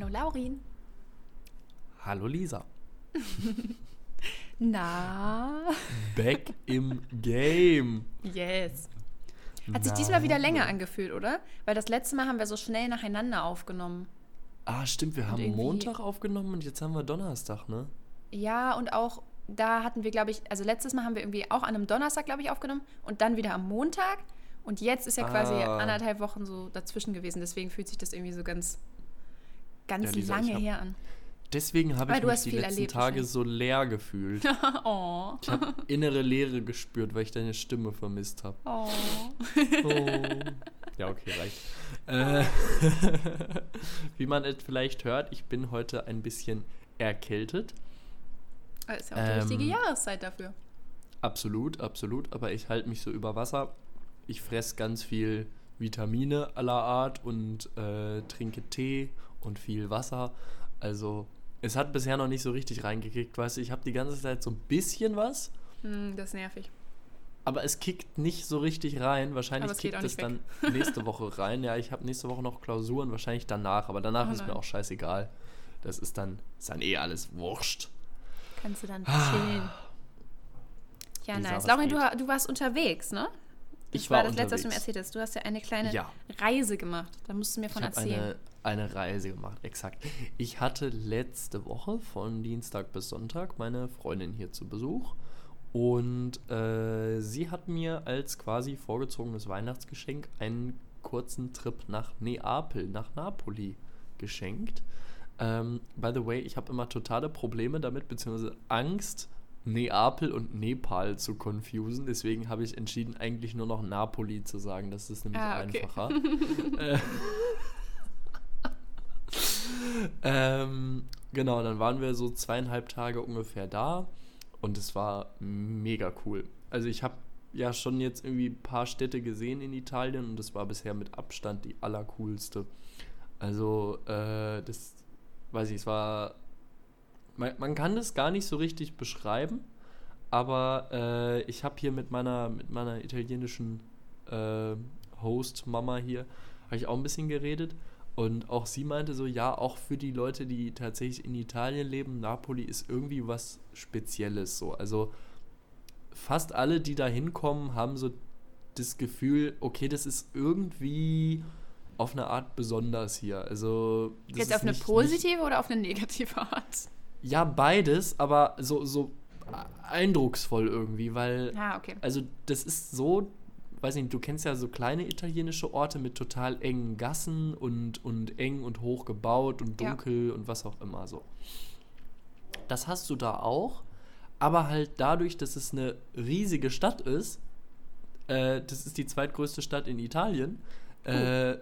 Hallo Laurin. Hallo Lisa. Na? Back im Game. Yes. Hat sich diesmal wieder länger angefühlt, oder? Weil das letzte Mal haben wir so schnell nacheinander aufgenommen. Ah, stimmt, wir haben irgendwie- Montag aufgenommen und jetzt haben wir Donnerstag, ne? Ja, und auch da hatten wir, glaube ich, also letztes Mal haben wir irgendwie auch an einem Donnerstag, glaube ich, aufgenommen und dann wieder am Montag. Und jetzt ist ja quasi Ah. anderthalb Wochen so dazwischen gewesen. Deswegen fühlt sich das irgendwie so ganz, ganz Ja, Lisa, lange hab- her an. Deswegen habe ich mich die letzten erlebt Tage so leer gefühlt. oh. Ich habe innere Leere gespürt, weil ich deine Stimme vermisst habe. Oh. Oh. Ja, okay, reicht. Äh, wie man es vielleicht hört, ich bin heute ein bisschen erkältet. Das ist ja auch die richtige Ähm, Jahreszeit dafür. Absolut, absolut. Aber ich halte mich so über Wasser. Ich fresse ganz viel Vitamine aller Art und äh, trinke Tee und viel Wasser. Also es hat bisher noch nicht so richtig reingekickt, weißt du. Ich habe die ganze Zeit so ein bisschen was, Hm, das ist nervig. aber es kickt nicht so richtig rein. Wahrscheinlich es kickt es dann nächste Woche rein. Ja, ich habe nächste Woche noch Klausuren, wahrscheinlich danach. Aber danach Oh ist mir auch scheißegal. Das ist dann, ist dann eh alles wurscht. Kannst du dann Ah. chillen. Ja, Lisa, nice. Laurin, du, du warst unterwegs, ne? Das Ich war war das letzte, was du mir erzählt hast. Du hast ja eine kleine Ja. Reise gemacht. Da musst du mir Ich von habe erzählen. eine, eine Reise gemacht, exakt. Ich hatte letzte Woche von Dienstag bis Sonntag meine Freundin hier zu Besuch und äh, sie hat mir als quasi vorgezogenes Weihnachtsgeschenk einen kurzen Trip nach Neapel, nach Napoli geschenkt. Ähm, by the way, ich habe immer totale Probleme damit, beziehungsweise Angst, Neapel und Nepal zu confusen. Deswegen habe ich entschieden, eigentlich nur noch Napoli zu sagen. Das ist nämlich Ah, okay. einfacher. äh, ähm, genau, dann waren wir so zweieinhalb Tage ungefähr da und es war mega cool. Also ich habe ja schon jetzt irgendwie ein paar Städte gesehen in Italien und das war bisher mit Abstand die allercoolste. Also äh, das, weiß ich, es war, man, man kann das gar nicht so richtig beschreiben, aber äh, ich habe hier mit meiner, mit meiner italienischen äh, Host-Mama hier, habe ich auch ein bisschen geredet und auch sie meinte so, ja, auch für die Leute, die tatsächlich in Italien leben, Napoli ist irgendwie was Spezielles so. Also fast alle, die da hinkommen, haben so das Gefühl, okay, das ist irgendwie auf eine Art besonders hier. Also das Jetzt auf eine nicht- positive oder auf eine negative Art? Nicht, ja, beides, aber so, so eindrucksvoll irgendwie, weil Ah, okay. also das ist so, weiß nicht, du kennst ja so kleine italienische Orte mit total engen Gassen und, und eng und hoch gebaut und Ja. dunkel und was auch immer so. Das hast du da auch, aber halt dadurch, dass es eine riesige Stadt ist, äh, das ist die zweitgrößte Stadt in Italien, äh,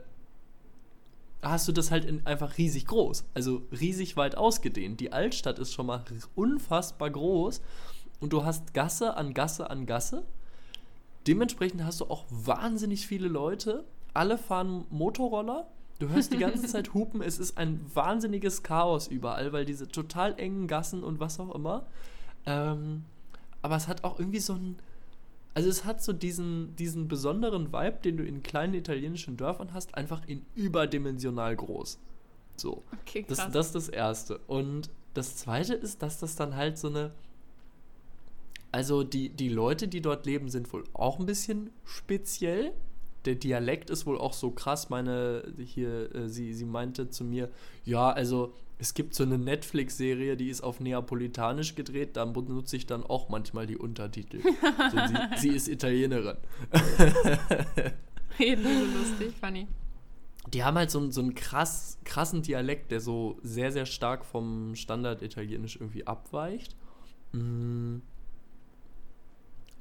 hast du das halt in, einfach riesig groß. Also riesig weit ausgedehnt. Die Altstadt ist schon mal unfassbar groß und du hast Gasse an Gasse an Gasse. Dementsprechend hast du auch wahnsinnig viele Leute. Alle fahren Motorroller. Du hörst die ganze Zeit hupen. Es ist ein wahnsinniges Chaos überall, weil diese total engen Gassen und was auch immer. Ähm, aber es hat auch irgendwie so ein. Also es hat so diesen, diesen besonderen Vibe, den du in kleinen italienischen Dörfern hast, einfach in überdimensional groß. So. Okay, Das, krass. das ist das Erste. Und das Zweite ist, dass das dann halt so eine. Also die, die Leute, die dort leben, sind wohl auch ein bisschen speziell. Der Dialekt ist wohl auch so krass. Meine, hier, äh, sie, sie meinte zu mir, ja, also es gibt so eine Netflix-Serie, die ist auf Neapolitanisch gedreht, da benutze ich dann auch manchmal die Untertitel. so, sie, sie ist Italienerin. Reden die so lustig, funny. Die haben halt so, einen- so einen krass, krassen Dialekt, der so sehr, sehr stark vom Standard Italienisch irgendwie abweicht. Mm.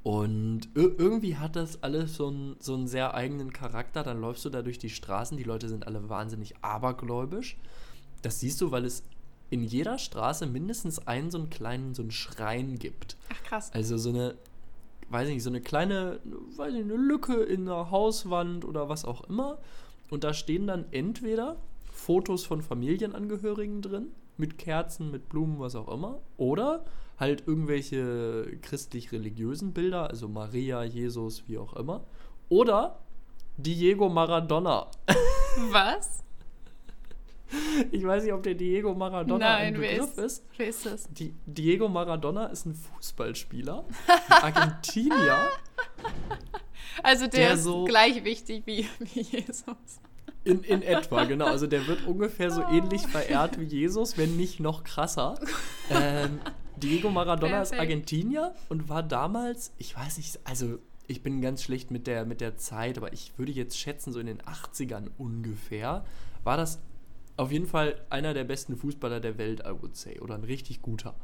Und ir- irgendwie hat das alles so einen, so einen sehr eigenen Charakter. Dann läufst du da durch die Straßen, die Leute sind alle wahnsinnig abergläubisch. Das siehst du, weil es in jeder Straße mindestens einen so einen kleinen, so einen Schrein gibt. Ach, krass. Also so eine, weiß ich nicht, so eine kleine, weiß nicht, eine Lücke in einer Hauswand oder was auch immer. Und da stehen dann entweder Fotos von Familienangehörigen drin, mit Kerzen, mit Blumen, was auch immer. Oder halt irgendwelche christlich-religiösen Bilder, also Maria, Jesus, wie auch immer. Oder Diego Maradona. Was? Ich weiß nicht, ob der Diego Maradona Nein, ein wer Begriff ist, ist. wer ist das? Die, Diego Maradona ist ein Fußballspieler, ein Argentinier, Also der, Der ist so- gleich wichtig wie, wie Jesus. in, in etwa, genau. Also der wird ungefähr so ähnlich verehrt wie Jesus, wenn nicht noch krasser. Ähm, Diego Maradona ist. Argentinier und war damals, ich weiß nicht, also ich bin ganz schlecht mit der, mit der Zeit, aber ich würde jetzt schätzen, so in den 80ern ungefähr, war das auf jeden Fall einer der besten Fußballer der Welt, I would say, oder ein richtig guter.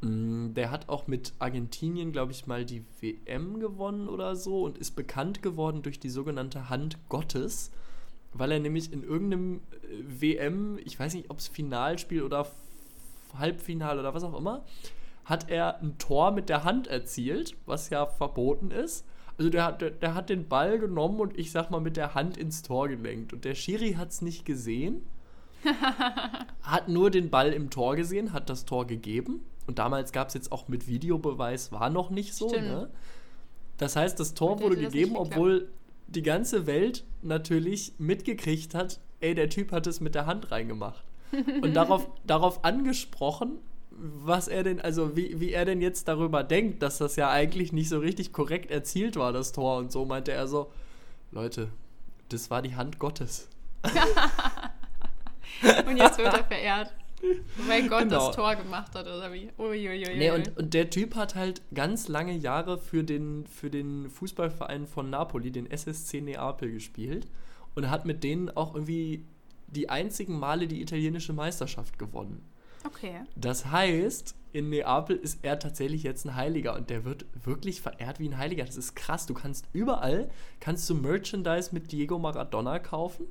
Mm, Der hat auch mit Argentinien, glaube ich, mal die WM gewonnen oder so und ist bekannt geworden durch die sogenannte Hand Gottes, weil er nämlich in irgendeinem äh, WM, ich weiß nicht, ob es Finalspiel oder Halbfinale oder was auch immer, hat er ein Tor mit der Hand erzielt, was ja verboten ist. Also der, hat- der, der hat den Ball genommen und ich sag mal mit der Hand ins Tor gelenkt. Und der Schiri hat es nicht gesehen, hat nur den Ball im Tor gesehen, hat das Tor gegeben. Und damals gab es jetzt auch mit Videobeweis, war noch nicht so. Ne? Das heißt, das Tor wurde gegeben, obwohl die ganze Welt natürlich mitgekriegt hat, ey, der Typ hat es mit der Hand reingemacht. Und darauf, darauf angesprochen, was er denn, also wie, wie er denn jetzt darüber denkt, dass das ja eigentlich nicht so richtig korrekt erzielt war, das Tor. Und so meinte er so, Leute, das war die Hand Gottes. Und jetzt wird er verehrt. Weil Gott Genau. das Tor gemacht hat, oder wie? Uiuiui. Nee, und, und der Typ hat halt ganz lange Jahre für den, für den Fußballverein von Napoli, den SSC Neapel, gespielt und hat mit denen auch irgendwie die einzigen Male die italienische Meisterschaft gewonnen. okay. Das heißt, in Neapel ist er tatsächlich jetzt ein Heiliger und der wird wirklich verehrt wie ein Heiliger. Das ist krass. Du kannst überall, kannst du Merchandise mit Diego Maradona kaufen.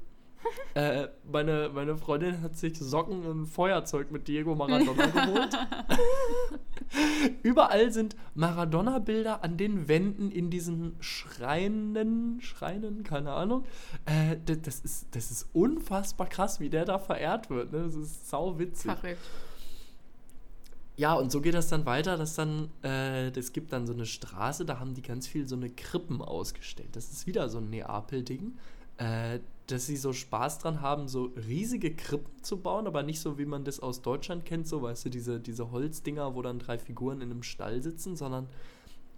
äh, meine, meine Freundin hat sich Socken und Feuerzeug mit Diego Maradona geholt. Überall sind Maradona-Bilder an den Wänden in diesen Schreinen, Schreinen, keine Ahnung. Äh, das, ist, das ist unfassbar krass, wie der da verehrt wird. Ne? Das ist sau witzig. Verrückt. Ja, und so geht das dann weiter, dass dann, äh, es gibt dann so eine Straße, da haben die ganz viel so eine Krippen ausgestellt. Das ist wieder so ein Neapel-Ding, äh, dass sie so Spaß dran haben, so riesige Krippen zu bauen, aber nicht so, wie man das aus Deutschland kennt, so, weißt du, diese, diese Holzdinger, wo dann drei Figuren in einem Stall sitzen, sondern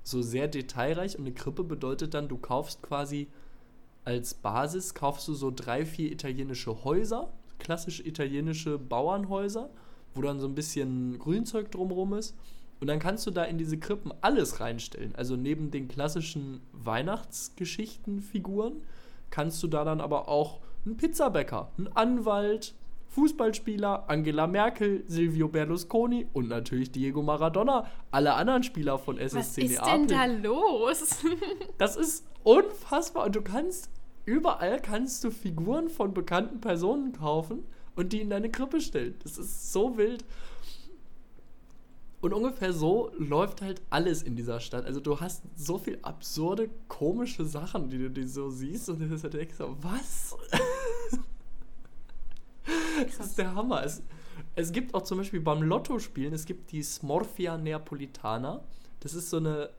so sehr detailreich. Und eine Krippe bedeutet dann, du kaufst quasi als Basis, kaufst du so drei, vier italienische Häuser, klassisch italienische Bauernhäuser, wo dann so ein bisschen Grünzeug drumherum ist. Und dann kannst du da in diese Krippen alles reinstellen. Also neben den klassischen Weihnachtsgeschichtenfiguren kannst du da dann aber auch einen Pizzabäcker, einen Anwalt, Fußballspieler, Angela Merkel, Silvio Berlusconi und natürlich Diego Maradona, alle anderen Spieler von SSC Was ist Neapel. denn da los? Das ist unfassbar. Und du kannst, überall kannst du Figuren von bekannten Personen kaufen und die in deine Krippe stellen. Das ist so wild. Und ungefähr so läuft halt alles in dieser Stadt. Also du hast so viel absurde, komische Sachen, die du die so siehst und du denkst so, was? das ist der Hammer. Es, es gibt auch zum Beispiel beim Lotto-Spielen, es gibt die Smorfia Neapolitana. Das ist so eine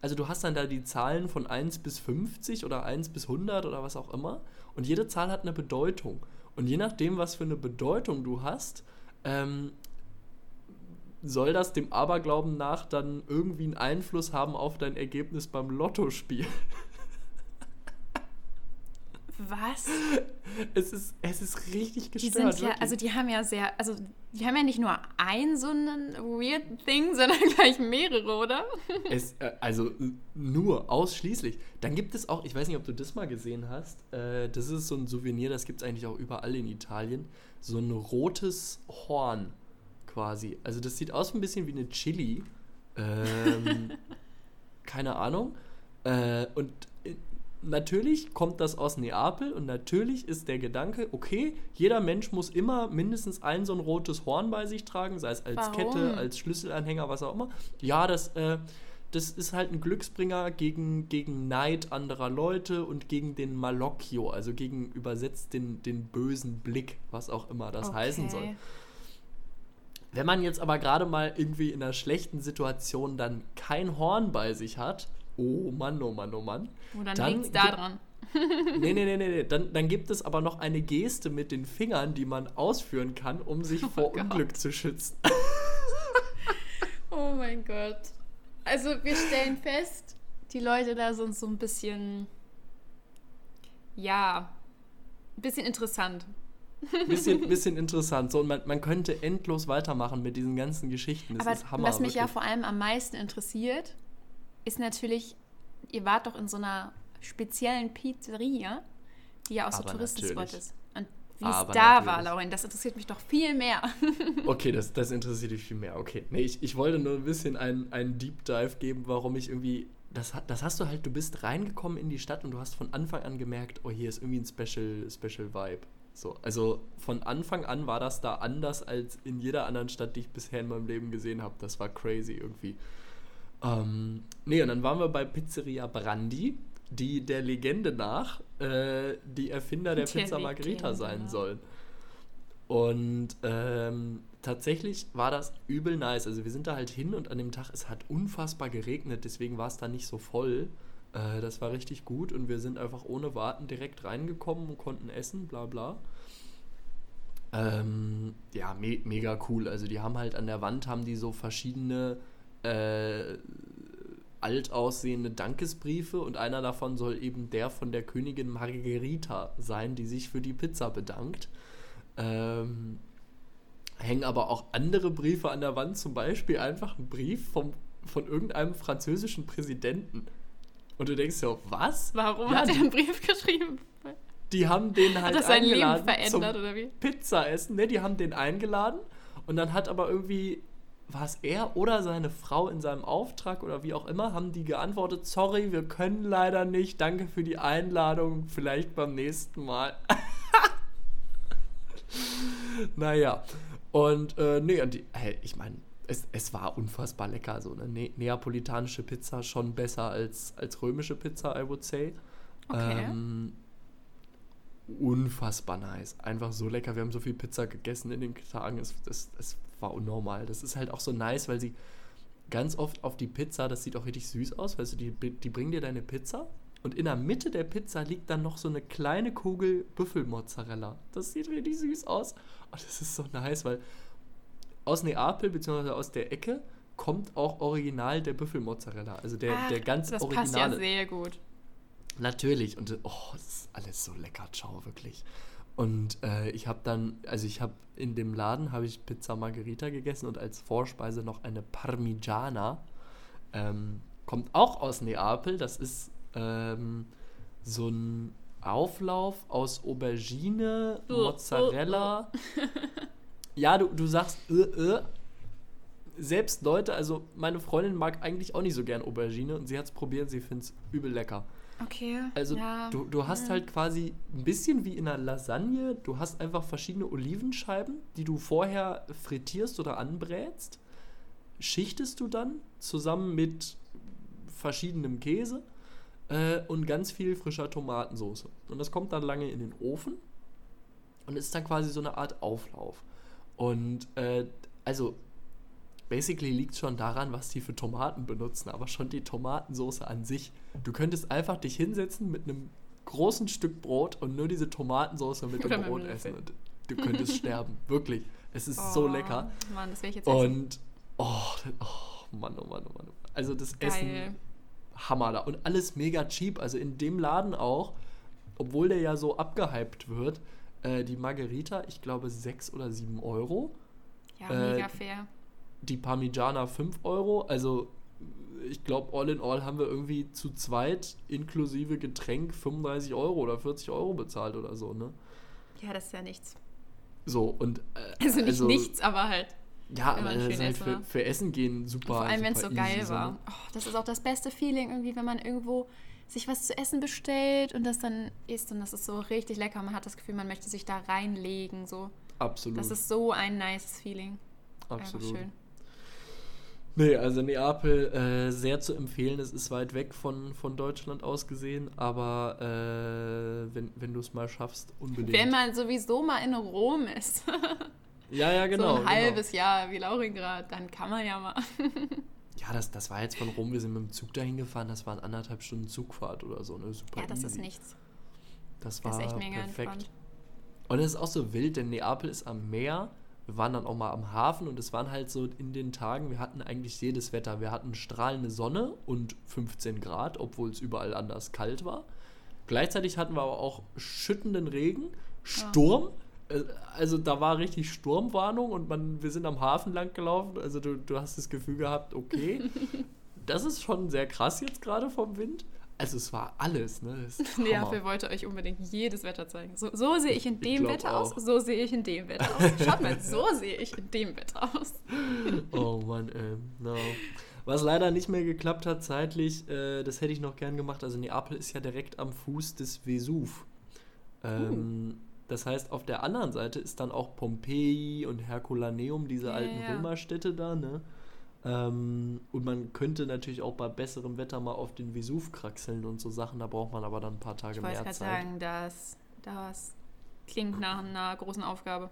also du hast dann da die Zahlen von 1 bis 50 oder 1 bis 100 oder was auch immer. Und jede Zahl hat eine Bedeutung. Und je nachdem, was für eine Bedeutung du hast, ähm, soll das dem Aberglauben nach dann irgendwie einen Einfluss haben auf dein Ergebnis beim Lottospiel. Was? Es ist, es ist richtig Die gestört. sind ja, wirklich. also die haben ja sehr, also die haben ja nicht nur ein so einen weird Thing, sondern gleich mehrere, oder? Es, äh, also nur, ausschließlich. Dann gibt es auch, ich weiß nicht, ob du das mal gesehen hast, äh, das ist so ein Souvenir, das gibt es eigentlich auch überall in Italien, so ein rotes Horn quasi. Also das sieht aus ein bisschen wie eine Chili. Ähm, keine Ahnung. Äh, und äh, natürlich kommt das aus Neapel und natürlich ist der Gedanke, okay, jeder Mensch muss immer mindestens ein so ein rotes Horn bei sich tragen, sei es als Warum? Kette, als Schlüsselanhänger, was auch immer. Ja, das, äh, das ist halt ein Glücksbringer gegen, gegen Neid anderer Leute und gegen den Malocchio, also gegen übersetzt den, den bösen Blick, was auch immer das heißen soll. Wenn man jetzt aber gerade mal irgendwie in einer schlechten Situation dann kein Horn bei sich hat, oh Mann, oh Mann, oh Mann. Oh, dann, Dann liegt's da dran. nee, nee, nee, nee, nee. Dann, dann gibt es aber noch eine Geste mit den Fingern, die man ausführen kann, um sich Oh vor Gott. Unglück zu schützen. Oh mein Gott. Also wir stellen fest, die Leute da sind so ein bisschen, ja, ein bisschen interessant. Bisschen, bisschen interessant. So, und man, man könnte endlos weitermachen mit diesen ganzen Geschichten. Das Aber ist Hammer. was mich ja wirklich. vor allem am meisten interessiert, ist natürlich, ihr wart doch in so einer speziellen Pizzeria, die ja auch so Touristenspot ist. Und wie es da war, natürlich. Lauren, das interessiert mich doch viel mehr. Okay, das, das interessiert dich viel mehr. Okay. Nee, ich, ich wollte nur ein bisschen einen, einen Deep Dive geben, warum ich irgendwie. Das, das hast du halt, du bist reingekommen in die Stadt und du hast von Anfang an gemerkt, oh, hier ist irgendwie ein Special, Special Vibe. So, also von Anfang an war das da anders als in jeder anderen Stadt, die ich bisher in meinem Leben gesehen habe. Das war crazy irgendwie. Ähm, nee, und dann waren wir bei Pizzeria Brandi, die der Legende nach äh, die Erfinder der, Der Pizza Margherita Legende sein sollen. Und ähm, tatsächlich war das übel nice. Also wir sind da halt hin und an dem Tag, es hat unfassbar geregnet, deswegen war es da nicht so voll. Äh, das war richtig gut und wir sind einfach ohne Warten direkt reingekommen und konnten essen, bla bla. Ähm, ja, me mega cool. Also die haben halt an der Wand haben die so verschiedene äh, alt aussehende Dankesbriefe und einer davon soll eben der von der Königin Margherita sein, die sich für die Pizza bedankt. Ähm, hängen aber auch andere Briefe an der Wand, zum Beispiel einfach ein Brief vom, von irgendeinem französischen Präsidenten. Und du denkst ja, was? Warum Ja, hat er einen Brief geschrieben? Die haben den halt Hat das sein Leben eingeladen verändert zum oder wie? Pizza essen. Ne, die haben den eingeladen und dann hat aber irgendwie, war es er oder seine Frau in seinem Auftrag oder wie auch immer, haben die geantwortet, sorry, wir können leider nicht, danke für die Einladung, vielleicht beim nächsten Mal. naja, und äh, nee, und die, hey, ich meine, es, es war unfassbar lecker, so eine ne neapolitanische Pizza schon besser als, als römische Pizza, I would say. Okay. Ähm, unfassbar nice. Einfach so lecker. Wir haben so viel Pizza gegessen in den Tagen. Es, das, das war unnormal. Das ist halt auch so nice, weil sie ganz oft auf die Pizza, das sieht auch richtig süß aus, weißt du, die, die bringen dir deine Pizza und in der Mitte der Pizza liegt dann noch so eine kleine Kugel Büffelmozzarella. Das sieht richtig süß aus. Und das ist so nice, weil aus Neapel, beziehungsweise aus der Ecke, kommt auch original der Büffelmozzarella. Also der, Ach, der ganz das originale. passt ja sehr gut. Natürlich. Und oh, es ist alles so lecker, ciao, wirklich. Und äh, ich habe dann, also ich habe in dem Laden habe ich Pizza Margherita gegessen und als Vorspeise noch eine Parmigiana. Ähm, kommt auch aus Neapel. Das ist ähm, so ein Auflauf aus Aubergine, Uh, Mozzarella. Ja, du, du sagst, äh, äh. Selbst Leute, also meine Freundin mag eigentlich auch nicht so gern Aubergine und sie hat es probiert, sie findet es übel lecker. Okay. Also ja. du, du hast halt quasi ein bisschen wie in einer Lasagne, du hast einfach verschiedene Olivenscheiben, die du vorher frittierst oder anbrätst, schichtest du dann zusammen mit verschiedenem Käse äh, und ganz viel frischer Tomatensauce. Und das kommt dann lange in den Ofen und ist dann quasi so eine Art Auflauf. Und äh, also basically liegt schon daran, was die für Tomaten benutzen, aber schon die Tomatensauce an sich. Du könntest einfach dich hinsetzen mit einem großen Stück Brot und nur diese Tomatensauce mit Oder dem Brot essen. Und du könntest sterben. Wirklich. Es ist so Oh, lecker. Mann, das will ich jetzt. Und oh, oh Mann, oh Mann, oh Mann. Also das Geil. Essen Hammer da. Und alles mega cheap. Also in dem Laden auch, obwohl der ja so abgehypt wird, äh, die Margarita, ich glaube, 6 oder 7 Euro. Ja, äh, mega fair. Die Parmigiana 5 Euro. Also ich glaube, all in all haben wir irgendwie zu zweit inklusive Getränk 35 Euro oder 40 Euro bezahlt oder so, ne? Ja, das ist ja nichts. So, und äh, Also nicht nichts, aber halt. Ja, aber das ist halt für, für Essen gehen super. Vor allem, wenn es so geil war. ne? Oh, das ist auch das beste Feeling irgendwie, wenn man irgendwo sich was zu essen bestellt und das dann isst und das ist so richtig lecker. Man hat das Gefühl, man möchte sich da reinlegen. So. Absolut. Das ist so ein nice Feeling. absolut. Einfach schön. Nee, also Neapel äh, sehr zu empfehlen. Es ist weit weg von, von Deutschland aus gesehen, aber äh, wenn, wenn du es mal schaffst, unbedingt. Wenn man sowieso mal in Rom ist, ja, ja, genau. so ein genau. halbes Jahr wie Lauringrad, dann kann man ja mal. Ja, das, das war jetzt von Rom. Wir sind mit dem Zug dahin gefahren. Das waren anderthalb Stunden Zugfahrt oder so. Ne? Super ja, das easy. ist nichts. Das war Das ist echt mega perfekt. entspannt. Und es ist auch so wild, denn Neapel ist am Meer. Wir waren dann auch mal am Hafen und es waren halt so in den Tagen, wir hatten eigentlich jedes Wetter. Wir hatten strahlende Sonne und 15 Grad, obwohl es überall anders kalt war. Gleichzeitig hatten wir aber auch schüttenden Regen, Sturm. Äh, Also da war richtig Sturmwarnung und man, wir sind am Hafen lang gelaufen. Also du, du hast das Gefühl gehabt, okay, das ist schon sehr krass jetzt gerade vom Wind. Also es war alles, ne? Neapel wollte euch unbedingt jedes Wetter zeigen. So, so sehe ich in dem glaub Wetter aus, auch. so sehe ich in dem Wetter aus. Schaut mal, so sehe ich in dem Wetter aus. Oh Mann, ey. No. Was leider nicht mehr geklappt hat zeitlich, äh, das hätte ich noch gern gemacht. Also Neapel ist ja direkt am Fuß des Vesuv. Ähm, Das heißt, auf der anderen Seite ist dann auch Pompeji und Herculaneum, diese Ja, alten ja. Römerstädte da, ne? Ähm, und man könnte natürlich auch bei besserem Wetter mal auf den Vesuv kraxeln und so Sachen. Da braucht man aber dann ein paar Tage Ich wollte mehr Zeit. sagen, das, das klingt nach einer großen Aufgabe.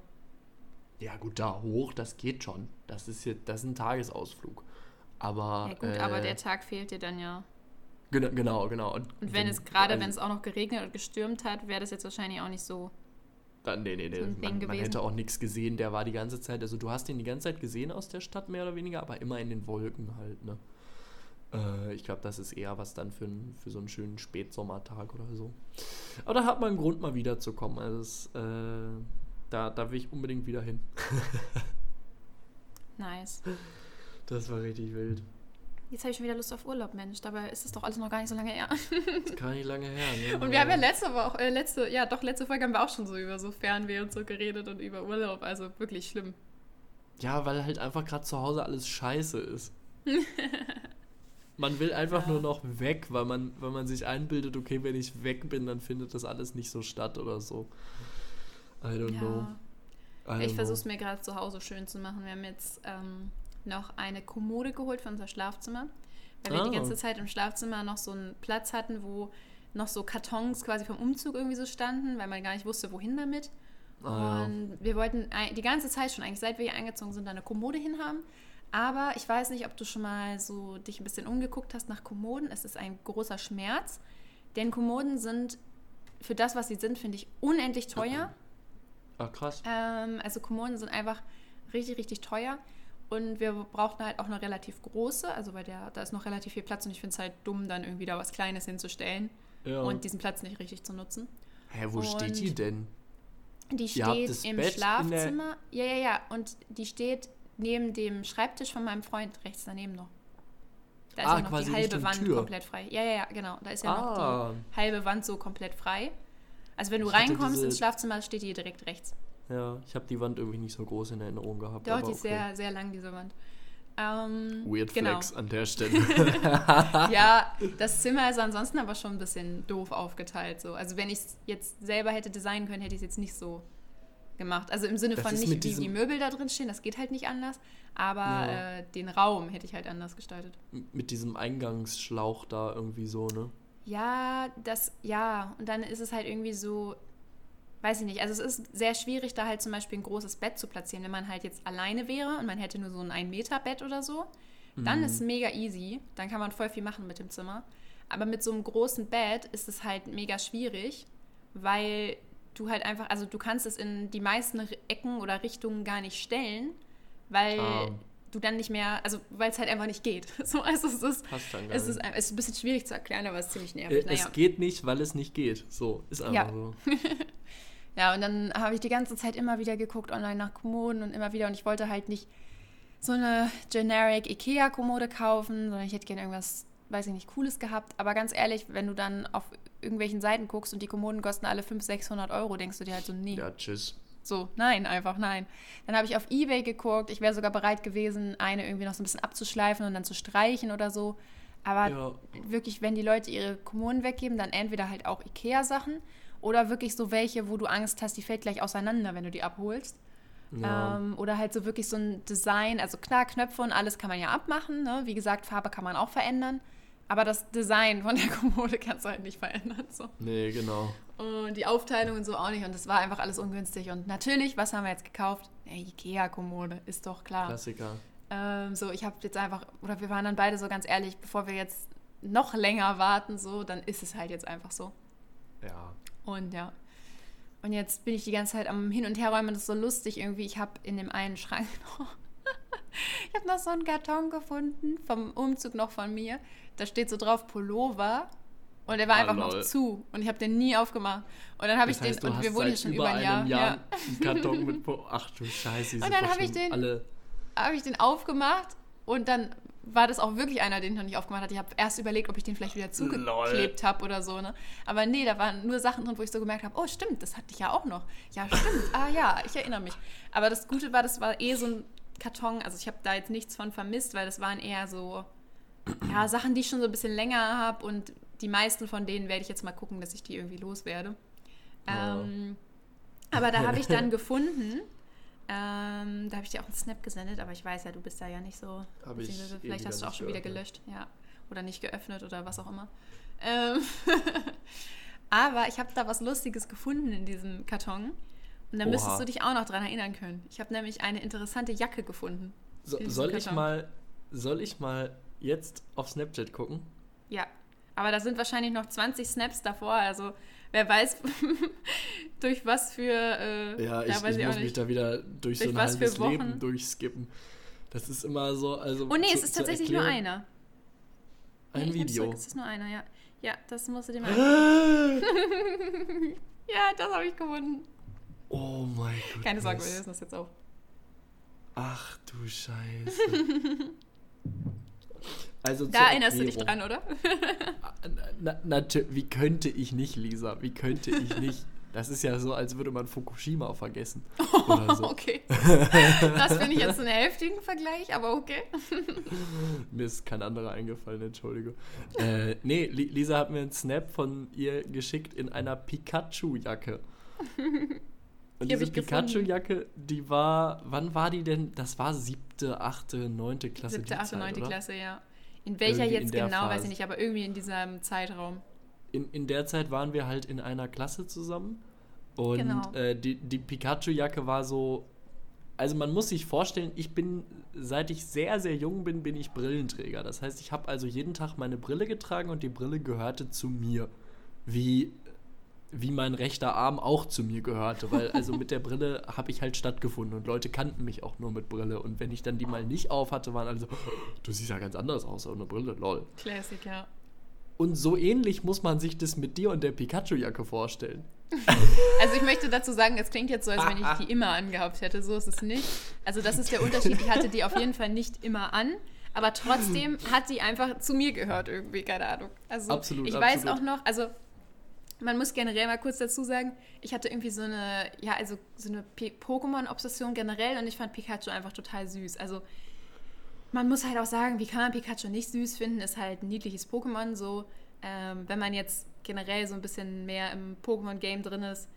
Ja, gut, da hoch, das geht schon. Das ist jetzt, das ist ein Tagesausflug. Aber. Ja gut, äh, aber der Tag fehlt dir dann ja. Genau, genau, genau. Und, Und wenn es gerade, also- wenn es auch noch geregnet und gestürmt hat, wäre das jetzt wahrscheinlich auch nicht so. Dann, nee, nee, nee. so man, man hätte auch nichts gesehen. Der war die ganze Zeit, also du hast ihn die ganze Zeit gesehen aus der Stadt, mehr oder weniger, aber immer in den Wolken halt, ne? Äh, ich glaube, das ist eher was dann für, für so einen schönen Spätsommertag oder so. Aber da hat man einen Grund, mal wiederzukommen. Also es, äh, da, da will ich unbedingt wieder hin. Nice. Das war richtig wild. Jetzt habe ich schon wieder Lust auf Urlaub, Mensch. Dabei ist es doch alles noch gar nicht so lange her. Das ist gar nicht lange her, ne? Und wir haben ja letzte Woche, äh, letzte, ja doch, letzte Folge haben wir auch schon so über so Fernweh und so geredet und über Urlaub. Also wirklich schlimm. Ja, weil halt einfach gerade zu Hause alles scheiße ist. man will einfach Ja. nur noch weg, weil man, weil man sich einbildet, okay, wenn ich weg bin, dann findet das alles nicht so statt oder so. I don't know. Ja. I Ich don't versuche es know. mir gerade zu Hause schön zu machen. Wir haben jetzt ähm, noch eine Kommode geholt für unser Schlafzimmer, weil wir Ah. die ganze Zeit im Schlafzimmer noch so einen Platz hatten, wo noch so Kartons quasi vom Umzug irgendwie so standen, weil man gar nicht wusste, wohin damit. Ah, ja. Und wir wollten die ganze Zeit schon, eigentlich seit wir hier eingezogen sind, da eine Kommode hinhaben. Aber ich weiß nicht, ob du schon mal so dich ein bisschen umgeguckt hast nach Kommoden. Es ist ein großer Schmerz, denn Kommoden sind für das, was sie sind, finde ich, unendlich teuer. Ach, krass. Ähm, also Kommoden sind einfach richtig, richtig teuer. Und wir brauchten halt auch eine relativ große, also bei der, da ist noch relativ viel Platz und ich finde es halt dumm, dann irgendwie da was Kleines hinzustellen Ja. und diesen Platz nicht richtig zu nutzen. Hä, wo steht die und- denn? Die steht im Bett Schlafzimmer. Ja, ja, ja. Und die steht neben dem Schreibtisch von meinem Freund rechts daneben noch. Da ist Ah, ja noch quasi die halbe Wand Tür. komplett frei. Ja, ja, ja, genau. Da ist ja noch Ah. die halbe Wand so komplett frei. Also wenn du Ich reinkommst diese- ins Schlafzimmer, steht die direkt rechts. Ja, ich habe die Wand irgendwie nicht so groß in Erinnerung gehabt. Doch, aber die ist okay. sehr, sehr lang, diese Wand. Ähm, Weird genau. Flex an der Stelle. Ja, das Zimmer ist ansonsten aber schon ein bisschen doof aufgeteilt. So. Also wenn ich es jetzt selber hätte designen können, hätte ich es jetzt nicht so gemacht. Also im Sinne Das von nicht, wie die Möbel da drin stehen, das geht halt nicht anders. Aber Ja. äh, den Raum hätte ich halt anders gestaltet. Mit diesem Eingangsschlauch da irgendwie so, ne? Ja, das, ja. Und dann ist es halt irgendwie so, weiß ich nicht. Also es ist sehr schwierig, da halt zum Beispiel ein großes Bett zu platzieren. Wenn man halt jetzt alleine wäre und man hätte nur so ein 1-Meter-Bett oder so, dann ist es mega easy. Dann kann man voll viel machen mit dem Zimmer. Aber mit so einem großen Bett ist es halt mega schwierig, weil du halt einfach, also du kannst es in die meisten Ecken oder Richtungen gar nicht stellen, weil Ah. du dann nicht mehr, also weil es halt einfach nicht geht. So, also es ist, Passt dann gar es ist, es ist ein bisschen schwierig zu erklären, aber es ist ziemlich Äh, nervig. naja. Es geht nicht, weil es nicht geht. So, ist einfach Ja. so. Ja, und dann habe ich die ganze Zeit immer wieder geguckt online nach Kommoden und immer wieder. Und ich wollte halt nicht so eine generic Ikea-Kommode kaufen, sondern ich hätte gerne irgendwas, weiß ich nicht, Cooles gehabt. Aber ganz ehrlich, wenn du dann auf irgendwelchen Seiten guckst und die Kommoden kosten alle 500, 600 Euro, denkst du dir halt so, nee. Ja, tschüss. So, nein, einfach nein. Dann habe ich auf Ebay geguckt. Ich wäre sogar bereit gewesen, eine irgendwie noch so ein bisschen abzuschleifen und dann zu streichen oder so. Aber Ja. wirklich, wenn die Leute ihre Kommunen weggeben, dann entweder halt auch Ikea-Sachen oder wirklich so welche, wo du Angst hast, die fällt gleich auseinander, wenn du die abholst. Ja. Ähm, oder halt so wirklich so ein Design, also klar, Knöpfe und alles kann man ja abmachen. Ne? Wie gesagt, Farbe kann man auch verändern. Aber das Design von der Kommode kannst du halt nicht verändern. So. Nee, genau. Und die Aufteilung und so auch nicht. Und das war einfach alles ungünstig. Und natürlich, was haben wir jetzt gekauft? Eine Ikea-Kommode, ist doch klar. Klassiker. Ähm, so, ich habe jetzt einfach, oder wir waren dann beide so ganz ehrlich, bevor wir jetzt noch länger warten, so, dann ist es halt jetzt einfach so. Ja. Und ja. Und jetzt bin ich die ganze Zeit am Hin- und Herräumen. Das ist so lustig irgendwie. Ich habe in dem einen Schrank noch. ich habe noch so einen Karton gefunden vom Umzug noch von mir. Da steht so drauf Pullover. Und der war Ah, einfach lol. noch zu. Und ich habe den nie aufgemacht. Und dann habe ich heißt, den. Und wir wohnen hier schon über ein Jahr. einem Ja. Jahr einen Karton mit... Po- Ach du Scheiße, Und dann doch hab ich den- habe ich den aufgemacht und dann war das auch wirklich einer, den ich noch nicht aufgemacht hatte. Ich habe erst überlegt, ob ich den vielleicht wieder zugeklebt habe oder so. Ne? Aber nee, da waren nur Sachen drin, wo ich so gemerkt habe, oh stimmt, das hatte ich ja auch noch. Ja, stimmt. ah ja, ich erinnere mich. Aber das Gute war, das war eh so ein Karton. Also ich habe da jetzt nichts von vermisst, weil das waren eher so ja, Sachen, die ich schon so ein bisschen länger habe und die meisten von denen werde ich jetzt mal gucken, dass ich die irgendwie loswerde. Ja. Ähm, aber da habe ich dann gefunden, ähm, da habe ich dir auch einen Snap gesendet, aber ich weiß ja, du bist da ja nicht so. Hab ich eh vielleicht hast du auch schon wieder gelöscht, ja. Oder nicht geöffnet oder was auch immer. Ähm aber ich habe da was Lustiges gefunden in diesem Karton. Und da müsstest du dich auch noch dran erinnern können. Ich habe nämlich eine interessante Jacke gefunden. So, soll ich mal... Soll ich mal jetzt auf Snapchat gucken? Ja, aber da sind wahrscheinlich noch 20 Snaps davor. Also wer weiß, durch was für. Äh, Ja, ich, ich muss mich da wieder durch, Durch so ein halbes Wochen? Leben durchskippen. Das ist immer so, also... Oh nee, zu- es ist tatsächlich nur einer. Ein Nee, Video. zurück, Es ist nur einer, ja. Ja, das musst du dir mal. ja, das habe ich gefunden. oh mein Gott. Keine Sorge, wir lösen das jetzt auf. Ach du Scheiße. Also Da erinnerst du dich Erklärung. dran, oder? Na, natür- wie könnte ich nicht, Lisa? Wie könnte ich nicht? Das ist ja so, als würde man Fukushima vergessen. Oder so. okay. Das finde ich jetzt einen heftigen Vergleich, aber okay. Mir ist kein anderer eingefallen, Entschuldige. Äh, nee, Li Lisa hat mir einen Snap von ihr geschickt in einer Pikachu-Jacke. Und Die diese. Pikachu-Jacke, die war, wann war die denn? Das war siebte, achte, neunte Klasse. Siebte, achte, Zeit, neunte oder? Klasse, ja. In welcher Irgendwie in jetzt der genau, weiß Phase. ich nicht, aber irgendwie in diesem Zeitraum. in, in der Zeit waren wir halt in einer Klasse zusammen. Und Genau. äh, die, die Pikachu-Jacke war so. Also man muss sich vorstellen, ich bin, seit ich sehr, sehr jung bin, bin ich Brillenträger. Das heißt, ich habe also jeden Tag meine Brille getragen und die Brille gehörte zu mir. Wie, wie mein rechter Arm auch zu mir gehörte. Weil also mit der Brille habe ich halt stattgefunden und Leute kannten mich auch nur mit Brille. Und wenn ich dann die mal nicht auf hatte, waren alle so, du siehst ja ganz anders aus ohne Brille, lol. Classic, ja. Und so ähnlich muss man sich das mit dir und der Pikachu-Jacke vorstellen. Also ich möchte dazu sagen, es klingt jetzt so, als wenn ich die immer angehabt hätte. So ist es nicht. Also das ist der Unterschied. Ich hatte die auf jeden Fall nicht immer an, aber trotzdem hat die einfach zu mir gehört irgendwie, keine Ahnung. Also Absolut, ich weiß absolut. auch noch, also man muss generell mal kurz dazu sagen, ich hatte irgendwie so eine, ja, also so eine Pokémon-Obsession generell und ich fand Pikachu einfach total süß. Also man muss halt auch sagen, wie kann man Pikachu nicht süß finden, ist halt ein niedliches Pokémon. So, ähm, wenn man jetzt generell so ein bisschen mehr im Pokémon-Game drin ist,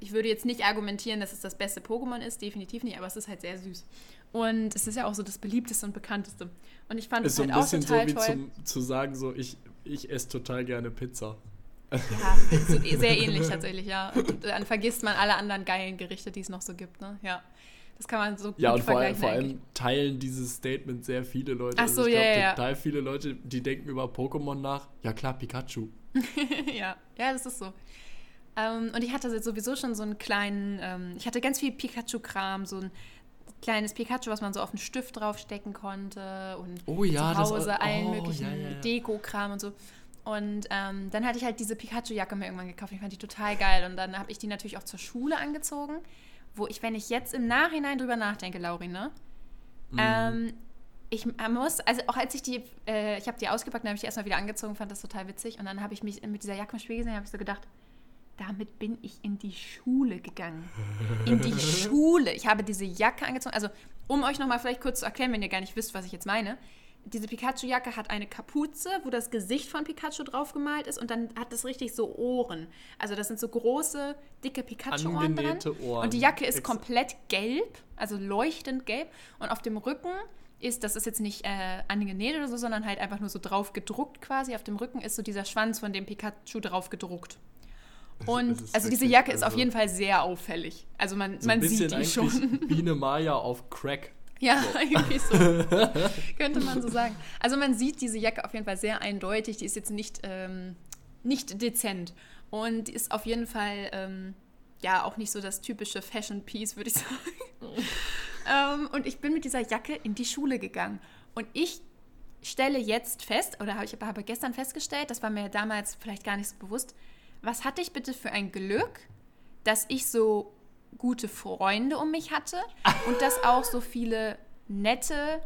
ich würde jetzt nicht argumentieren, dass es das beste Pokémon ist, definitiv nicht, aber es ist halt sehr süß. Und es ist ja auch so das beliebteste und bekannteste. Und ich fand Ist es so halt ein auch bisschen so wie toll. zum, zu sagen, so ich, ich esse total gerne Pizza. Ja, so, sehr ähnlich tatsächlich, ja. Und dann vergisst man alle anderen geilen Gerichte, die es noch so gibt, ne? Ja. Das kann man so gut Ja, und vor, vor allem teilen dieses Statement sehr viele Leute. Also Ach so, ich ja, glaub, ja, total viele Leute, die denken über Pokémon nach. Ja klar, Pikachu. ja, ja, das ist so. Ähm, und ich hatte sowieso schon so einen kleinen, ähm, ich hatte ganz viel Pikachu-Kram, so ein kleines Pikachu, was man so auf einen Stift draufstecken konnte und Oh ja, zu das Hause auch- allen oh, möglichen ja, ja, ja. Deko-Kram und so. Und ähm, dann hatte ich halt diese Pikachu-Jacke mir irgendwann gekauft. Ich fand die total geil. Und dann habe ich die natürlich auch zur Schule angezogen, wo ich, wenn ich jetzt im Nachhinein drüber nachdenke, Lauri, ne? Mhm. Ähm, ich muss, also auch als ich die, äh, ich habe die ausgepackt, dann habe ich die erstmal wieder angezogen, fand das total witzig. Und dann habe ich mich mit dieser Jacke im Spiegel gesehen, habe ich so gedacht, damit bin ich in die Schule gegangen. In die Schule. Ich habe diese Jacke angezogen. Also, um euch nochmal vielleicht kurz zu erklären, wenn ihr gar nicht wisst, was ich jetzt meine. Diese Pikachu-Jacke hat eine Kapuze, wo das Gesicht von Pikachu drauf gemalt ist und dann hat es richtig so Ohren. Also das sind so große, dicke Pikachu-Ohren dran. Ohren. Und die Jacke ist komplett gelb, also leuchtend gelb. Und auf dem Rücken ist, das ist jetzt nicht äh, angenäht oder so, sondern halt einfach nur so drauf gedruckt quasi. Auf dem Rücken ist so dieser Schwanz von dem Pikachu drauf gedruckt. Und also diese Jacke ist auf also- jeden Fall sehr auffällig. Also man, So man sieht die eigentlich schon. Biene Maya auf Crack. Ja, irgendwie so. Könnte man so sagen. Also man sieht diese Jacke auf jeden Fall sehr eindeutig. Die ist jetzt nicht, ähm, nicht dezent. Und ist auf jeden Fall, ähm, ja, auch nicht so das typische Fashion Piece, würde ich sagen. ähm, und ich bin mit dieser Jacke in die Schule gegangen. Und ich stelle jetzt fest, oder ich habe gestern festgestellt, das war mir damals vielleicht gar nicht so bewusst, was hatte ich bitte für ein Glück, dass ich so gute Freunde um mich hatte und dass auch so viele nette,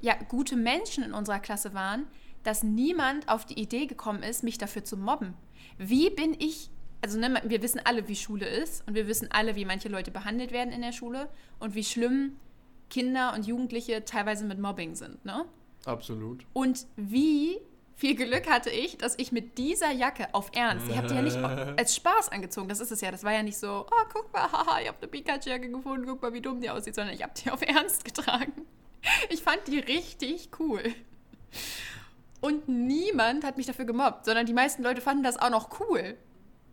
ja, gute Menschen in unserer Klasse waren, dass niemand auf die Idee gekommen ist, mich dafür zu mobben. Wie bin ich, also ne, wir wissen alle, wie Schule ist und wir wissen alle, wie manche Leute behandelt werden in der Schule und wie schlimm Kinder und Jugendliche teilweise mit Mobbing sind, ne? Absolut. Und wie viel Glück hatte ich, dass ich mit dieser Jacke auf Ernst, ich habe die ja nicht als Spaß angezogen, das ist es ja, das war ja nicht so, oh, guck mal, haha, ich habe eine Pikachu-Jacke gefunden, guck mal, wie dumm die aussieht, sondern ich habe die auf Ernst getragen. Ich fand die richtig cool. Und niemand hat mich dafür gemobbt, sondern die meisten Leute fanden das auch noch cool.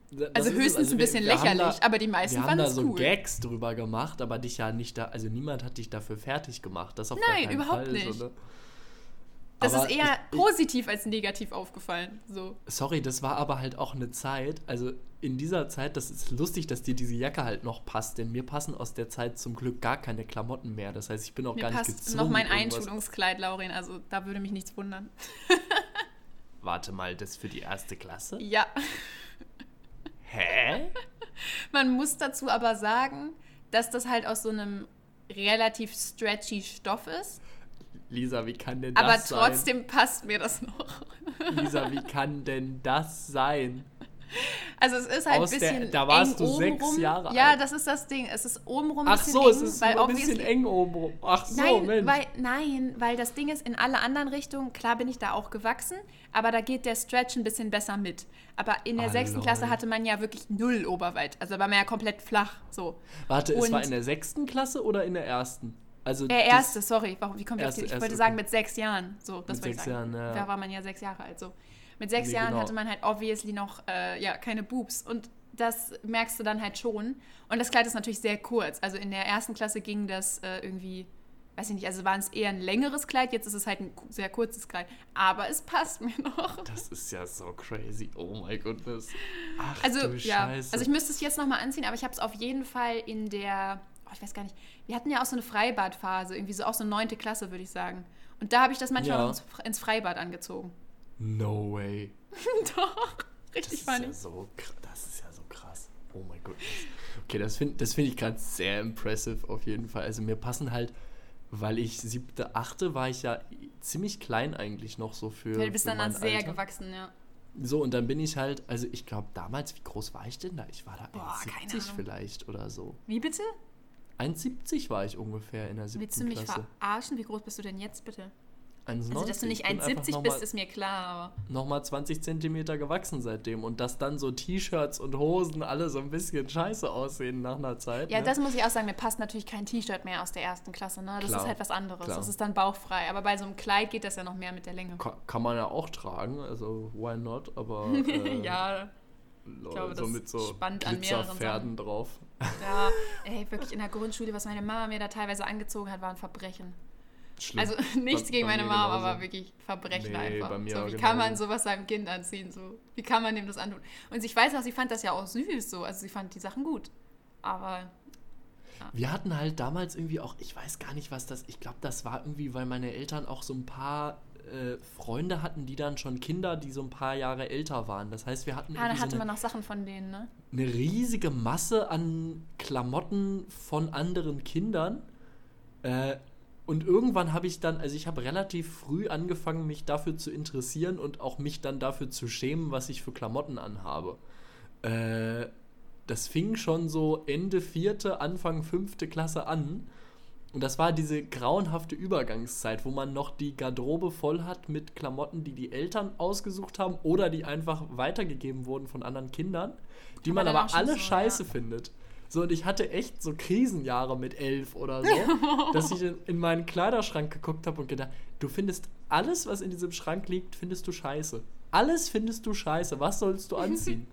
Das also höchstens also ein bisschen lächerlich, da, aber die meisten fanden es cool. Wir haben da so Gags drüber gemacht, aber dich ja nicht da, also niemand hat dich dafür fertig gemacht. Das auf Nein, überhaupt Fall, nicht. So, ne? Das aber ist eher ich, positiv als negativ aufgefallen. So. Sorry, das war aber halt auch eine Zeit, also in dieser Zeit, das ist lustig, dass dir diese Jacke halt noch passt, denn mir passen aus der Zeit zum Glück gar keine Klamotten mehr. Das heißt, ich bin auch mir gar passt nicht gezwungen. noch mein Einschulungskleid, Laurin, also da würde mich nichts wundern. Warte mal, das für die erste Klasse? Ja. Hä? Man muss dazu aber sagen, dass das halt aus so einem relativ stretchy Stoff ist. Lisa, wie kann denn das sein? Aber trotzdem passt mir das noch. Lisa, wie kann denn das sein? Also es ist halt ein bisschen der, Da warst du sechs rum. Jahre alt. Ja, das ist das Ding. Es ist obenrum ein bisschen Ach so, es ist ein bisschen eng obenrum. Ach so, nein, Mensch. Weil, nein, weil das Ding ist, in alle anderen Richtungen, klar bin ich da auch gewachsen, aber da geht der Stretch ein bisschen besser mit. Aber in der ah, sechsten Klasse hatte man ja wirklich null Oberweit. Also war man ja komplett flach. So. Warte, Und es war in der sechsten Klasse oder in der ersten? Also äh, erste, sorry, warum, wie kommt erste, ich, ich wollte sagen mit sechs Jahren. So, das mit sechs Jahren, ja. Da war man ja sechs Jahre alt. So. Mit sechs nee, Jahren genau. hatte man halt obviously noch äh, ja, keine Boobs. Und das merkst du dann halt schon. Und das Kleid ist natürlich sehr kurz. Also in der ersten Klasse ging das äh, irgendwie, weiß ich nicht, also war es eher ein längeres Kleid, jetzt ist es halt ein sehr kurzes Kleid. Aber es passt mir noch. Das ist ja so crazy. Oh my goodness. Ach, also, du ja, Scheiße. Also ich müsste es jetzt nochmal anziehen, aber ich habe es auf jeden Fall in der ich weiß gar nicht, wir hatten ja auch so eine Freibadphase, irgendwie so auch so neunte Klasse, würde ich sagen. Und da habe ich das manchmal ja. ins, ins, Freibad angezogen. No way. Doch, richtig das funny. Ist ja so, das ist ja so krass. Oh mein Gott. Okay, das finde das find ich gerade sehr impressive auf jeden Fall. Also mir passen halt, weil ich siebte, achte war ich ja ziemlich klein eigentlich noch so für. Ja, du bist dann, dann sehr Alter. gewachsen, ja. So, und dann bin ich halt, also ich glaube damals, wie groß war ich denn da? Ich war da 70 vielleicht oder so. Wie bitte? 1,70 war ich ungefähr in der siebten Willst du mich Klasse. verarschen? Wie groß bist du denn jetzt bitte? 1,90. Also, dass du nicht 1,70 bist, ist mir klar, aber. Nochmal 20 Zentimeter gewachsen seitdem. Und dass dann so T-Shirts und Hosen alle so ein bisschen scheiße aussehen nach einer Zeit. Ja, ne? das muss ich auch sagen. Mir passt natürlich kein T-Shirt mehr aus der ersten Klasse. Ne? Das klar, ist halt was anderes. Klar. Das ist dann bauchfrei. Aber bei so einem Kleid geht das ja noch mehr mit der Länge. Kann, kann man ja auch tragen. Also, why not? Aber. Äh, ja. Ich glaube, so mit so spannend an mehreren Pferden drauf. Ja, ey, wirklich in der Grundschule, was meine Mama mir da teilweise angezogen hat, war ein Verbrechen. Schlimm. Also nichts bei, gegen bei meine Mama, genauso. aber wirklich Verbrechen nee, einfach. so, wie genauso. kann man sowas seinem Kind anziehen? So? Wie kann man dem das antun? Und ich weiß auch, sie fand das ja auch süß so. Also sie fand die Sachen gut. Aber. Ja. Wir hatten halt damals irgendwie auch, ich weiß gar nicht, was das, ich glaube, das war irgendwie, weil meine Eltern auch so ein paar äh, Freunde hatten, die dann schon Kinder, die so ein paar Jahre älter waren. Das heißt, wir hatten. Ah, da hatte so man noch Sachen von denen, ne? Eine riesige Masse an Klamotten von anderen Kindern. Äh, und irgendwann habe ich dann, also ich habe relativ früh angefangen, mich dafür zu interessieren und auch mich dann dafür zu schämen, was ich für Klamotten anhabe. Äh, das fing schon so Ende vierte, Anfang fünfte Klasse an. Und das war diese grauenhafte Übergangszeit, wo man noch die Garderobe voll hat mit Klamotten, die die Eltern ausgesucht haben oder die einfach weitergegeben wurden von anderen Kindern, die aber man aber alle so, scheiße ja. findet. So, und ich hatte echt so Krisenjahre mit elf oder so, dass ich in, in meinen Kleiderschrank geguckt habe und gedacht, du findest alles, was in diesem Schrank liegt, findest du scheiße. Alles findest du scheiße. Was sollst du anziehen?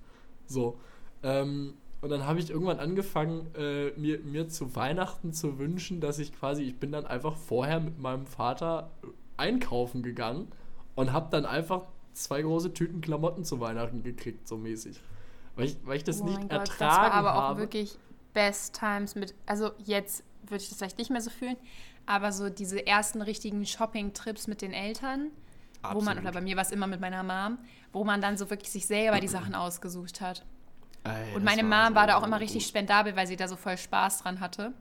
so. Ähm, und dann habe ich irgendwann angefangen, äh, mir, mir zu Weihnachten zu wünschen, dass ich quasi, ich bin dann einfach vorher mit meinem Vater einkaufen gegangen und habe dann einfach zwei große Tüten Klamotten zu Weihnachten gekriegt, so mäßig. weil ich, weil ich das Oh nicht Gott, ertragen das war aber habe. auch wirklich Best Times mit, also jetzt würde ich das vielleicht nicht mehr so fühlen, aber so diese ersten richtigen Shopping-Trips mit den Eltern, wo man, Absolut. oder bei mir war es immer mit meiner Mom, wo man dann so wirklich sich selber die Sachen ausgesucht hat. Ey, Und meine Mom war da auch so immer richtig gut. spendabel, weil sie da so voll Spaß dran hatte.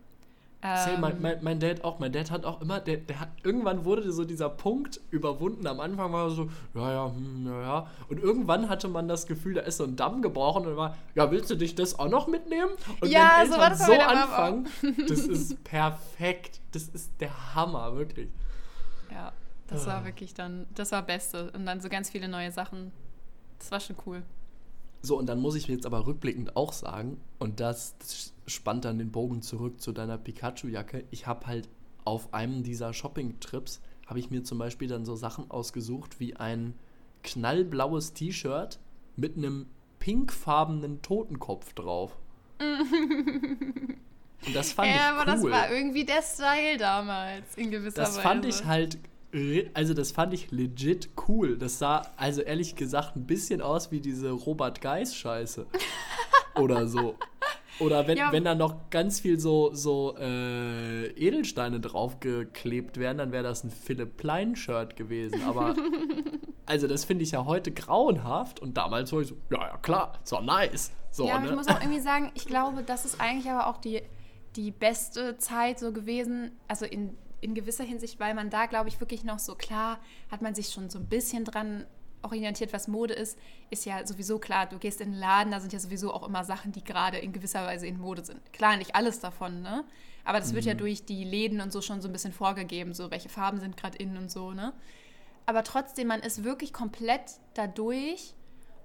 Same, Ähm, mein, mein, mein Dad auch. Mein Dad hat auch immer, der, der hat, irgendwann wurde so dieser Punkt überwunden. Am Anfang war er so, ja, ja, hm, ja, ja. Und irgendwann hatte man das Gefühl, da ist so ein Damm gebrochen und war, ja, willst du dich das auch noch mitnehmen? Und Ja, wenn so Eltern war das bei so auch. anfangen, das ist perfekt. Das ist der Hammer, wirklich. ja, das Ah. war wirklich dann, das war Beste. Und dann so ganz viele neue Sachen. Das war schon cool. So, und dann muss ich jetzt aber rückblickend auch sagen, und das, das spannt dann den Bogen zurück zu deiner Pikachu-Jacke. Ich habe halt auf einem dieser Shopping-Trips, habe ich mir zum Beispiel dann so Sachen ausgesucht wie ein knallblaues T-Shirt mit einem pinkfarbenen Totenkopf drauf. und das fand ja, ich aber cool. das war irgendwie der Style damals, in gewisser Das Weise. fand ich halt, also das fand ich legit cool. Das sah also ehrlich gesagt ein bisschen aus wie diese Robert Geis Scheiße oder so. Oder wenn, Ja. wenn da noch ganz viel so, so äh, Edelsteine draufgeklebt wären, dann wäre das ein Philipp Plein Shirt gewesen. Aber also das finde ich ja heute grauenhaft und damals war ich so, ja, ja klar, so nice. So, ja, aber ne? ich muss auch irgendwie sagen, ich glaube, das ist eigentlich aber auch die, die beste Zeit so gewesen, also in, in gewisser Hinsicht, weil man da, glaube ich, wirklich noch so klar, hat man sich schon so ein bisschen dran orientiert, was Mode ist, ist ja sowieso klar, du gehst in den Laden, da sind ja sowieso auch immer Sachen, die gerade in gewisser Weise in Mode sind. Klar, nicht alles davon, ne? Aber das wird ja durch die Läden und so schon so ein bisschen vorgegeben, so welche Farben sind gerade in und so, ne? Aber trotzdem, man ist wirklich komplett dadurch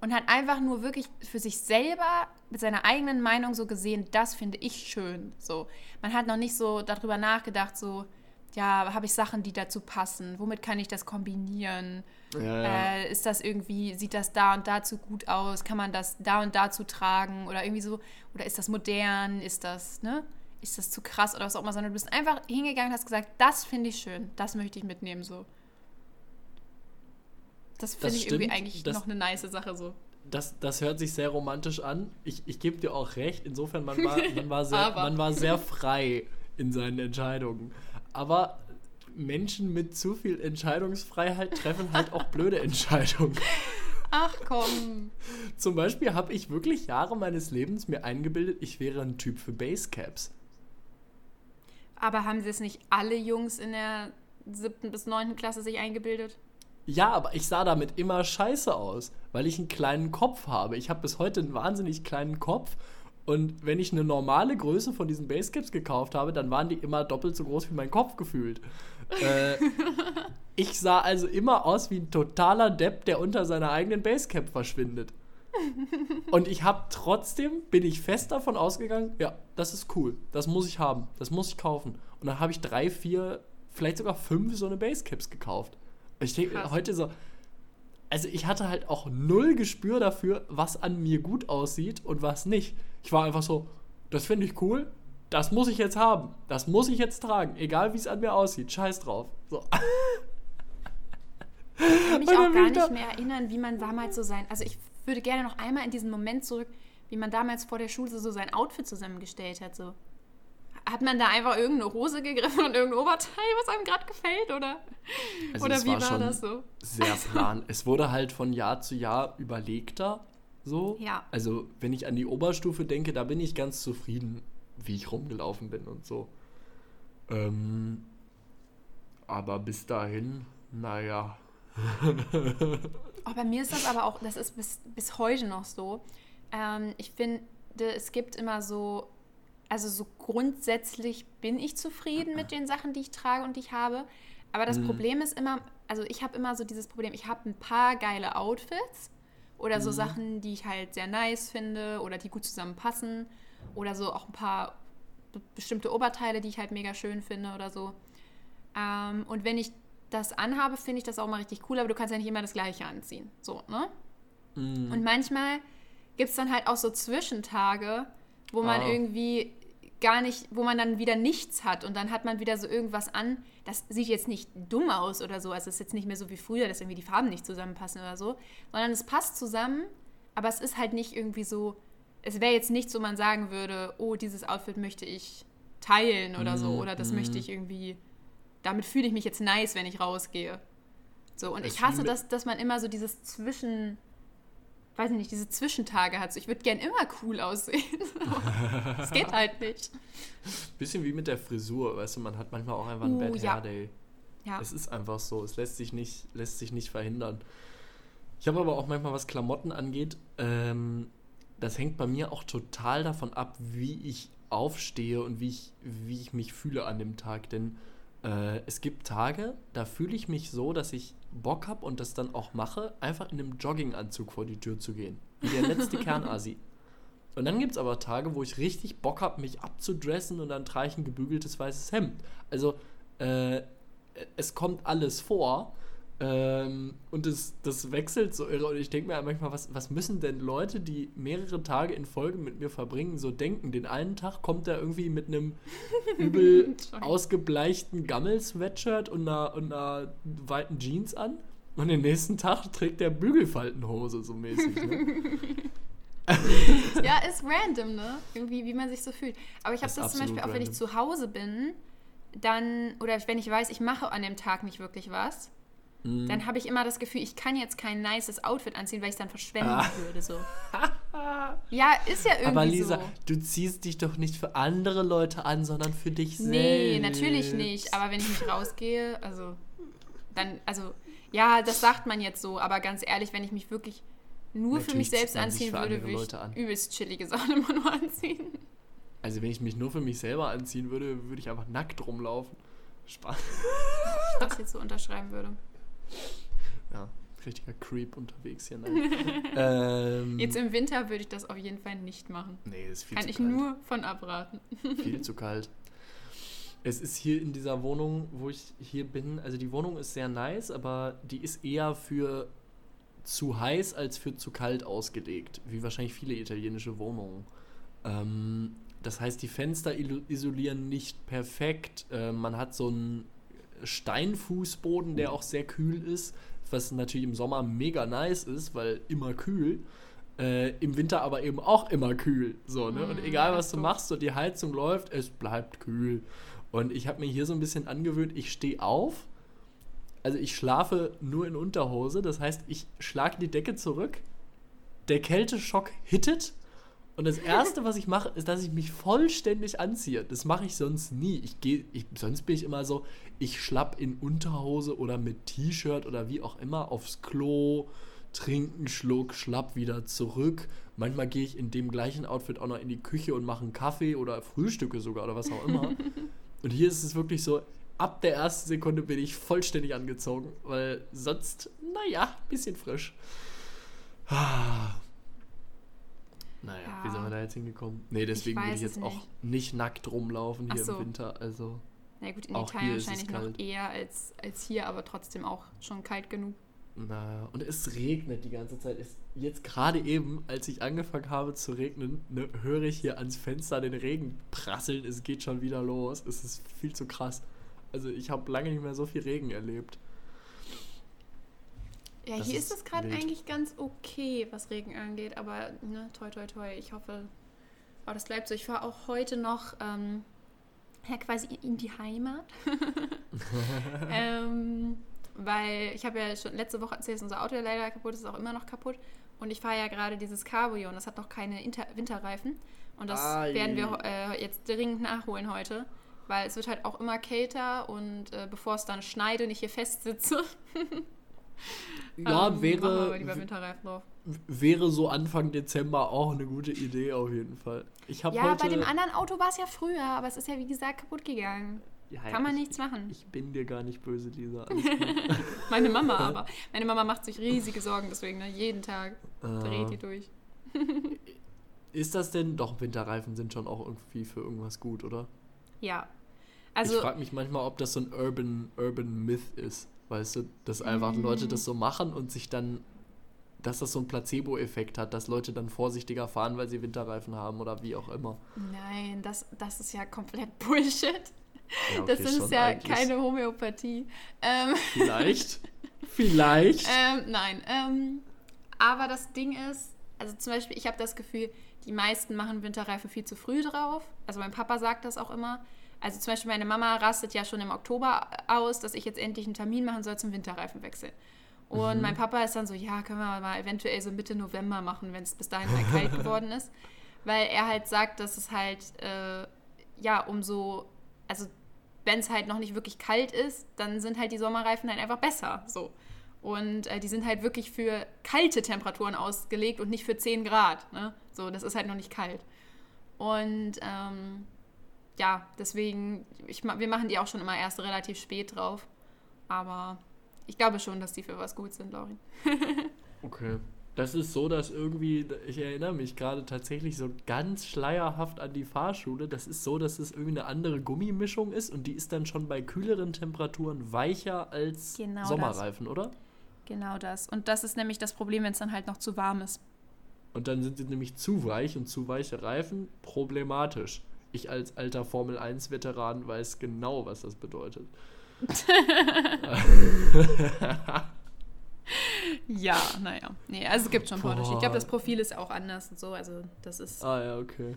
und hat einfach nur wirklich für sich selber mit seiner eigenen Meinung so gesehen, das finde ich schön. So, man hat noch nicht so darüber nachgedacht, so, ja, habe ich Sachen, die dazu passen? Womit kann ich das kombinieren? ja, ja. Äh, ist das irgendwie, sieht das da und dazu gut aus? Kann man das da und dazu tragen? Oder irgendwie so, oder ist das modern? Ist das, ne? Ist das zu krass oder was auch immer, sondern du bist einfach hingegangen und hast gesagt, das finde ich schön, das möchte ich mitnehmen, so. Das finde ich irgendwie eigentlich das- noch eine nice Sache, so. das, das hört sich sehr romantisch an. Ich, ich gebe dir auch recht. Insofern, man war, man, war sehr, man war sehr frei in seinen Entscheidungen. Aber Menschen mit zu viel Entscheidungsfreiheit treffen halt auch blöde Entscheidungen. Ach komm. Zum Beispiel habe ich wirklich Jahre meines Lebens mir eingebildet, ich wäre ein Typ für Basecaps. Aber haben sie es nicht alle Jungs in der siebten bis neunten Klasse sich eingebildet? Ja, aber ich sah damit immer scheiße aus, weil ich einen kleinen Kopf habe. Ich habe bis heute einen wahnsinnig kleinen Kopf. Und wenn ich eine normale Größe von diesen Basecaps gekauft habe, dann waren die immer doppelt so groß wie mein Kopf gefühlt. äh, ich sah also immer aus wie ein totaler Depp, der unter seiner eigenen Basecap verschwindet. Und ich habe trotzdem, bin ich fest davon ausgegangen, ja, das ist cool, das muss ich haben, das muss ich kaufen. Und dann habe ich drei, vier, vielleicht sogar fünf so eine Basecaps gekauft. Und ich denke heute so, also ich hatte halt auch null Gespür dafür, was an mir gut aussieht und was nicht. Ich war einfach so, das finde ich cool, das muss ich jetzt haben, das muss ich jetzt tragen, egal wie es an mir aussieht, scheiß drauf. So. Ich kann mich auch gar nicht mehr erinnern, wie man damals so sein. Also ich würde gerne noch einmal in diesen Moment zurück, wie man damals vor der Schule so sein Outfit zusammengestellt hat. So. Hat man da einfach irgendeine Hose gegriffen und irgendein Oberteil, was einem gerade gefällt? Oder, Also oder es wie war, schon das so? Sehr plan. es wurde halt von Jahr zu Jahr überlegter. So. Ja. Also, wenn ich an die Oberstufe denke, da bin ich ganz zufrieden, wie ich rumgelaufen bin und so. Ähm, aber bis dahin, naja. Oh, bei mir ist das aber auch, das ist bis, bis heute noch so. Ähm, ich finde, es gibt immer so, also so grundsätzlich bin ich zufrieden mit den Sachen, die ich trage und die ich habe. Aber das Problem ist immer, also ich habe immer so dieses Problem, ich habe ein paar geile Outfits oder so Sachen, die ich halt sehr nice finde oder die gut zusammenpassen oder so auch ein paar be- bestimmte Oberteile, die ich halt mega schön finde oder so. Ähm, und wenn ich das anhabe, finde ich das auch mal richtig cool, aber du kannst ja nicht immer das Gleiche anziehen. So, ne? Mm, Und manchmal gibt es dann halt auch so Zwischentage, wo man Ah. irgendwie gar nicht, wo man dann wieder nichts hat und dann hat man wieder so irgendwas an. Das sieht jetzt nicht dumm aus oder so, also es ist jetzt nicht mehr so wie früher, dass irgendwie die Farben nicht zusammenpassen oder so, sondern es passt zusammen, aber es ist halt nicht irgendwie so es wäre jetzt nichts, wo man sagen würde, oh, dieses Outfit möchte ich teilen oder so. Mhm, Oder das mhm. möchte ich irgendwie, damit fühle ich mich jetzt nice, wenn ich rausgehe. So, und ich hasse das, dass man immer so dieses Zwischen, weiß ich nicht, diese Zwischentage hat. So, ich würde gern immer cool aussehen. Das geht halt nicht. Bisschen wie mit der Frisur, weißt du, man hat manchmal auch einfach einen Uh, Bad ja. Hair Day. Ja. Es ist einfach so, es lässt sich nicht, lässt sich nicht verhindern. Ich habe aber auch manchmal, was Klamotten angeht, ähm, das hängt bei mir auch total davon ab, wie ich aufstehe und wie ich, wie ich mich fühle an dem Tag. Denn äh, es gibt Tage, da fühle ich mich so, dass ich Bock habe und das dann auch mache, einfach in einem Jogginganzug vor die Tür zu gehen. Wie der letzte Kernasi. Und dann gibt es aber Tage, wo ich richtig Bock habe, mich abzudressen und dann trage ich ein gebügeltes weißes Hemd. Also, äh, es kommt alles vor. Ähm, und das, das wechselt so irre. Und ich denke mir manchmal, was, was müssen denn Leute, die mehrere Tage in Folge mit mir verbringen, so denken? Den einen Tag kommt er irgendwie mit einem übel ausgebleichten Gammel-Sweatshirt und einer, und einer weiten Jeans an. Und den nächsten Tag trägt er Bügelfaltenhose so mäßig. Ne? Ja, ist random, ne? Irgendwie, wie man sich so fühlt. Aber ich habe Ist das zum Beispiel auch, wenn ich zu Hause bin, dann, oder wenn ich weiß, ich mache an dem Tag nicht wirklich was, Mhm. dann habe ich immer das Gefühl, ich kann jetzt kein nices Outfit anziehen, weil ich es dann verschwenden Ah. würde. So. ja, ist ja irgendwie Aber Lisa, so. du ziehst dich doch nicht für andere Leute an, sondern für dich selbst. Nee, natürlich nicht. Aber wenn ich nicht rausgehe, also dann, also ja, das sagt man jetzt so, aber ganz ehrlich, wenn ich mich wirklich nur für Natürlich mich selbst anziehen für würde, würde Leute an. ich übelst chillige Sachen immer nur anziehen. Also wenn ich mich nur für mich selber anziehen würde, würde ich einfach nackt rumlaufen. Spaß. Ich das jetzt so unterschreiben würde. Ja, richtiger Creep unterwegs hier. Nein. ähm, Jetzt im Winter würde ich das auf jeden Fall nicht machen. nee, ist viel Kann zu ich kalt. nur von abraten. Viel zu kalt. Es ist hier in dieser Wohnung, wo ich hier bin, also die Wohnung ist sehr nice, aber die ist eher für zu heiß als für zu kalt ausgelegt, wie wahrscheinlich viele italienische Wohnungen. Ähm, das heißt, die Fenster isolieren nicht perfekt. Äh, man hat so einen Steinfußboden, der auch sehr kühl ist, was natürlich im Sommer mega nice ist, weil immer kühl. Äh, Im Winter aber eben auch immer kühl. So, ne? Und Mm, egal, was du machst, so die Heizung läuft, es bleibt kühl. Und ich habe mir hier so ein bisschen angewöhnt, ich stehe auf. Also ich schlafe nur in Unterhose. Das heißt, ich schlage die Decke zurück. Der Kälteschock hittet. Und das Erste, was ich mache, ist, dass ich mich vollständig anziehe. Das mache ich sonst nie. Ich gehe, ich, sonst bin ich immer so, ich schlapp in Unterhose oder mit T-Shirt oder wie auch immer aufs Klo, trinke einen Schluck, schlapp wieder zurück. Manchmal gehe ich in dem gleichen Outfit auch noch in die Küche und mache einen Kaffee oder frühstücke sogar oder was auch immer. und hier ist es wirklich so, ab der ersten Sekunde bin ich vollständig angezogen, weil sonst, naja, bisschen frisch. Naja, wie Ja. sind wir da jetzt hingekommen? Nee, deswegen will weiß ich jetzt es auch nicht nackt rumlaufen hier so. im Winter. Also, Na gut, in Italien wahrscheinlich noch kalt. eher als, als hier, aber trotzdem auch schon kalt genug. naja. Und es regnet die ganze Zeit. Es, jetzt gerade eben, als ich angefangen habe zu regnen, ne, höre ich hier ans Fenster den Regen prasseln. Es geht schon wieder los. Es ist viel zu krass. Also, ich habe lange nicht mehr so viel Regen erlebt. Ja, Das hier ist es gerade eigentlich ganz okay, was Regen angeht, aber ne, toi toi toi, ich hoffe, oh, das bleibt so. Ich fahre auch heute noch ähm, ja, quasi in die Heimat. ähm, weil ich habe ja schon letzte Woche erzählt, unser Auto ja leider kaputt ist, ist auch immer noch kaputt. Und ich fahre ja gerade dieses Cabrio und das hat noch keine Inter Winterreifen. Und das Ai. werden wir äh, jetzt dringend nachholen heute. Weil es wird halt auch immer kälter und äh, bevor es dann schneit und ich hier festsitze, Ja, ähm, wäre, wäre so Anfang Dezember auch eine gute Idee auf jeden Fall. Ich habe Ja, heute, bei dem anderen Auto war es ja früher, aber es ist ja wie gesagt kaputt gegangen. Ja, Kann man ich, nichts machen. Ich bin dir gar nicht böse, Lisa. Meine Mama aber. Meine Mama macht sich riesige Sorgen deswegen, ne? jeden Tag dreht die äh, durch. ist das denn? Doch, Winterreifen sind schon auch irgendwie für irgendwas gut, oder? Ja. ich Also, frage mich manchmal, ob das so ein Urban, Urban Myth ist. Weißt du, dass einfach Mm. Leute das so machen und sich dann, dass das so einen Placebo-Effekt hat, dass Leute dann vorsichtiger fahren, weil sie Winterreifen haben oder wie auch immer. nein, das, das ist ja komplett Bullshit. Ja, okay, das ist ja eigentlich. keine Homöopathie. Ähm, Vielleicht. Vielleicht. ähm, nein. Ähm, aber das Ding ist, also zum Beispiel, ich habe das Gefühl, die meisten machen Winterreifen viel zu früh drauf. Also mein Papa sagt das auch immer. Also zum Beispiel meine Mama rastet ja schon im Oktober aus, dass ich jetzt endlich einen Termin machen soll zum Winterreifenwechsel. Und mhm. mein Papa ist dann so, ja, können wir mal eventuell so Mitte November machen, wenn es bis dahin halt kalt geworden ist. Weil er halt sagt, dass es halt, äh, ja, umso, also wenn es halt noch nicht wirklich kalt ist, dann sind halt die Sommerreifen halt einfach besser. So. Und äh, die sind halt wirklich für kalte Temperaturen ausgelegt und nicht für 10 Grad. Ne? So, das ist halt noch nicht kalt. Und ähm, ja, deswegen, ich, wir machen die auch schon immer erst relativ spät drauf. Aber ich glaube schon, dass die für was gut sind, Laurin. okay. Das ist so, dass irgendwie, ich erinnere mich gerade tatsächlich so ganz schleierhaft an die Fahrschule. Das ist so, dass es irgendwie eine andere Gummimischung ist und die ist dann schon bei kühleren Temperaturen weicher als genau Sommerreifen, das. oder? Genau das. Und das ist nämlich das Problem, wenn es dann halt noch zu warm ist. Und dann sind sie nämlich zu weich und zu weiche Reifen problematisch. Ich als alter Formel 1-Veteran weiß genau, was das bedeutet. ja, naja. Nee, also es gibt schon einen Unterschied. Ich glaube, das Profil ist auch anders und so. Also das ist. Ah ja, okay.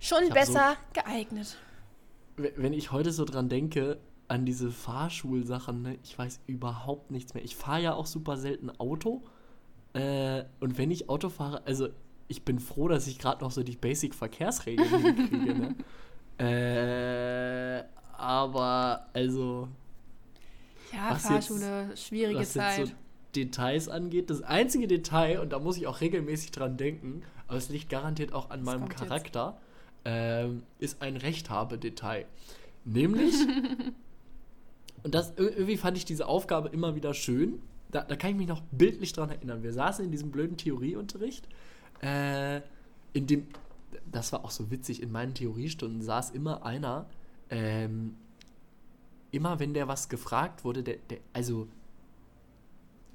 Schon besser so, geeignet. Wenn ich heute so dran denke, an diese Fahrschulsachen, ne, ich weiß überhaupt nichts mehr. Ich fahre ja auch super selten Auto. Äh, und wenn ich Auto fahre, also ich bin froh, dass ich gerade noch so die Basic-Verkehrsregeln kriege. Ne? Äh, aber also. Ja, Fahrschule, jetzt, schwierige was Zeit. Jetzt so Details angeht, das einzige Detail, und da muss ich auch regelmäßig dran denken, aber es liegt garantiert auch an das meinem Charakter, ähm, ist ein Rechthabe-Detail. Nämlich, und das irgendwie fand ich diese Aufgabe immer wieder schön. Da, da kann ich mich noch bildlich dran erinnern. Wir saßen in diesem blöden Theorieunterricht, äh, in dem, das war auch so witzig, in meinen Theoriestunden saß immer einer, ähm, immer wenn der was gefragt wurde, der, der, also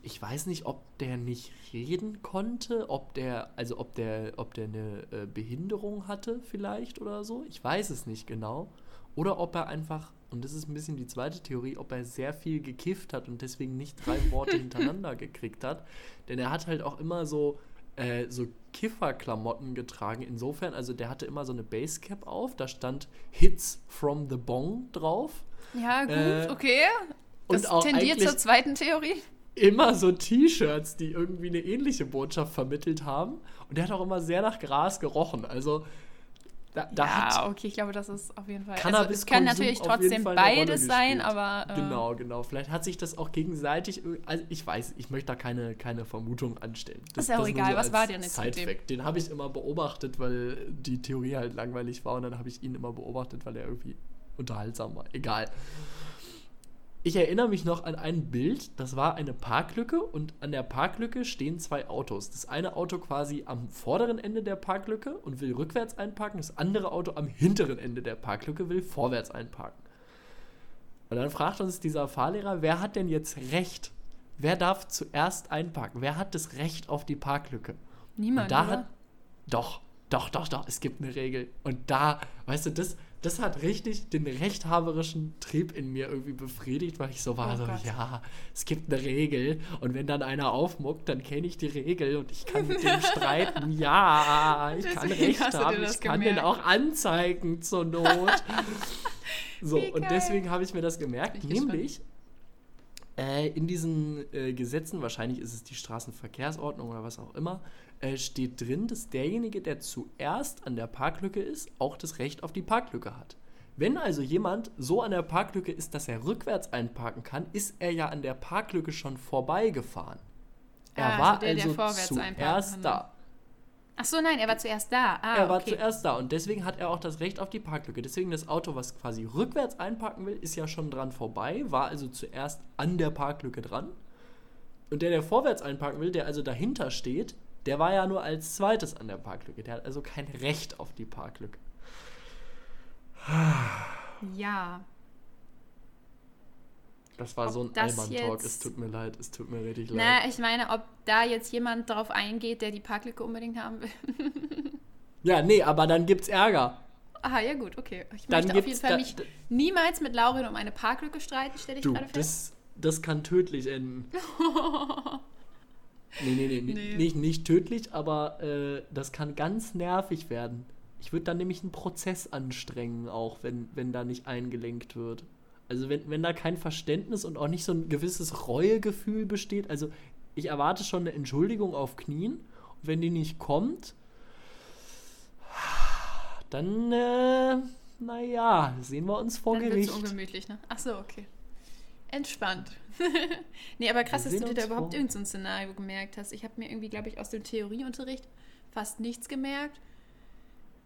ich weiß nicht, ob der nicht reden konnte, ob der, also ob der, ob der eine äh, Behinderung hatte vielleicht oder so. Ich weiß es nicht genau. Oder ob er einfach, und das ist ein bisschen die zweite Theorie, ob er sehr viel gekifft hat und deswegen nicht drei Worte hintereinander gekriegt hat. Denn er hat halt auch immer so, äh, so Kifferklamotten getragen. Insofern, also der hatte immer so eine Basecap auf, da stand Hits from the Bong drauf. Ja, gut, äh, okay. Das und auch tendiert zur zweiten Theorie. Immer so T-Shirts, die irgendwie eine ähnliche Botschaft vermittelt haben. Und der hat auch immer sehr nach Gras gerochen. Also da, da ja, okay, ich glaube, das ist auf jeden Fall. Cannabis also, es kann natürlich trotzdem beides sein, aber. Äh, genau, genau. Vielleicht hat sich das auch gegenseitig. Also ich weiß, ich möchte da keine, keine Vermutung anstellen. Das, ist ja auch egal, so was war denn jetzt Side-Fact. Den habe ich immer beobachtet, weil die Theorie halt langweilig war und dann habe ich ihn immer beobachtet, weil er irgendwie unterhaltsam war. Egal ich erinnere mich noch an ein Bild, das war eine Parklücke und an der Parklücke stehen zwei Autos. Das eine Auto quasi am vorderen Ende der Parklücke und will rückwärts einparken, das andere Auto am hinteren Ende der Parklücke will vorwärts einparken. Und dann fragt uns dieser Fahrlehrer, wer hat denn jetzt Recht? Wer darf zuerst einparken? Wer hat das Recht auf die Parklücke? Niemand. Und da oder? hat doch, doch, doch, doch, es gibt eine Regel. Und da, weißt du, das, das hat richtig den rechthaberischen Trieb in mir irgendwie befriedigt, weil ich so war, oh so, Gott. ja, es gibt eine Regel und wenn dann einer aufmuckt, dann kenne ich die Regel und ich kann mit dem streiten, ja, ich kann Recht haben, ich kann gemerkt. den auch anzeigen zur Not. so, und deswegen habe ich mir das gemerkt, nämlich äh, in diesen äh, Gesetzen, wahrscheinlich ist es die Straßenverkehrsordnung oder was auch immer, äh, steht drin, dass derjenige, der zuerst an der Parklücke ist, auch das Recht auf die Parklücke hat. Wenn also jemand so an der Parklücke ist, dass er rückwärts einparken kann, ist er ja an der Parklücke schon vorbeigefahren. Er ah, war also, der, also zuerst da. Ach so, nein, er war zuerst da. Ah, er war okay. zuerst da und deswegen hat er auch das Recht auf die Parklücke. Deswegen das Auto, was quasi rückwärts einparken will, ist ja schon dran vorbei, war also zuerst an der Parklücke dran. Und der, der vorwärts einparken will, der also dahinter steht, der war ja nur als zweites an der Parklücke. Der hat also kein Recht auf die Parklücke. Ja. Das war ob so ein Allmann-Talk. Es tut mir leid, es tut mir richtig leid. Na, ich meine, ob da jetzt jemand drauf eingeht, der die Parklücke unbedingt haben will. ja, nee, aber dann gibt's Ärger. Aha, ja gut, okay. Ich dann möchte auf jeden Fall mich niemals mit Laurin um eine Parklücke streiten, stelle ich du, gerade fest. Das, das kann tödlich enden. Nee, nee, nee, nee. Nicht, nicht tödlich, aber äh, das kann ganz nervig werden. Ich würde dann nämlich einen Prozess anstrengen, auch wenn, wenn da nicht eingelenkt wird. Also wenn, wenn da kein Verständnis und auch nicht so ein gewisses Reuegefühl besteht. Also ich erwarte schon eine Entschuldigung auf Knien. Und wenn die nicht kommt, dann, äh, naja, sehen wir uns vor Dann Gericht. Dann ungemütlich, ne? Ach so, okay. Entspannt. nee, aber krass, dass du dir da überhaupt irgendein so Szenario gemerkt hast. Ich habe mir irgendwie, glaube ich, aus dem Theorieunterricht fast nichts gemerkt.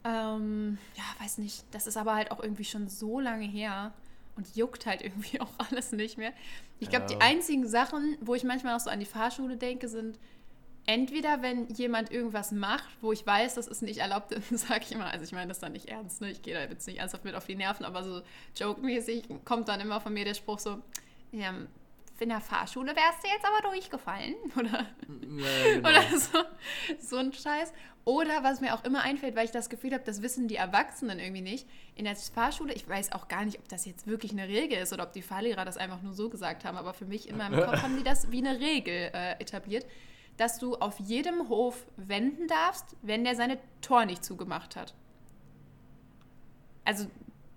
Ähm, ja, weiß nicht. Das ist aber halt auch irgendwie schon so lange her und juckt halt irgendwie auch alles nicht mehr. Ich glaube, ja. die einzigen Sachen, wo ich manchmal auch so an die Fahrschule denke, sind entweder, wenn jemand irgendwas macht, wo ich weiß, das ist nicht erlaubt, dann sage ich immer, also ich meine das dann nicht ernst, ne? ich gehe da jetzt nicht ernsthaft mit auf die Nerven, aber so joke-mäßig kommt dann immer von mir der Spruch so, ja, in der Fahrschule wärst du jetzt aber durchgefallen. Oder, ja, genau. oder so, so ein Scheiß. Oder was mir auch immer einfällt, weil ich das Gefühl habe, das wissen die Erwachsenen irgendwie nicht. In der Fahrschule, ich weiß auch gar nicht, ob das jetzt wirklich eine Regel ist oder ob die Fahrlehrer das einfach nur so gesagt haben, aber für mich in meinem Kopf haben die das wie eine Regel äh, etabliert, dass du auf jedem Hof wenden darfst, wenn der seine Tor nicht zugemacht hat. Also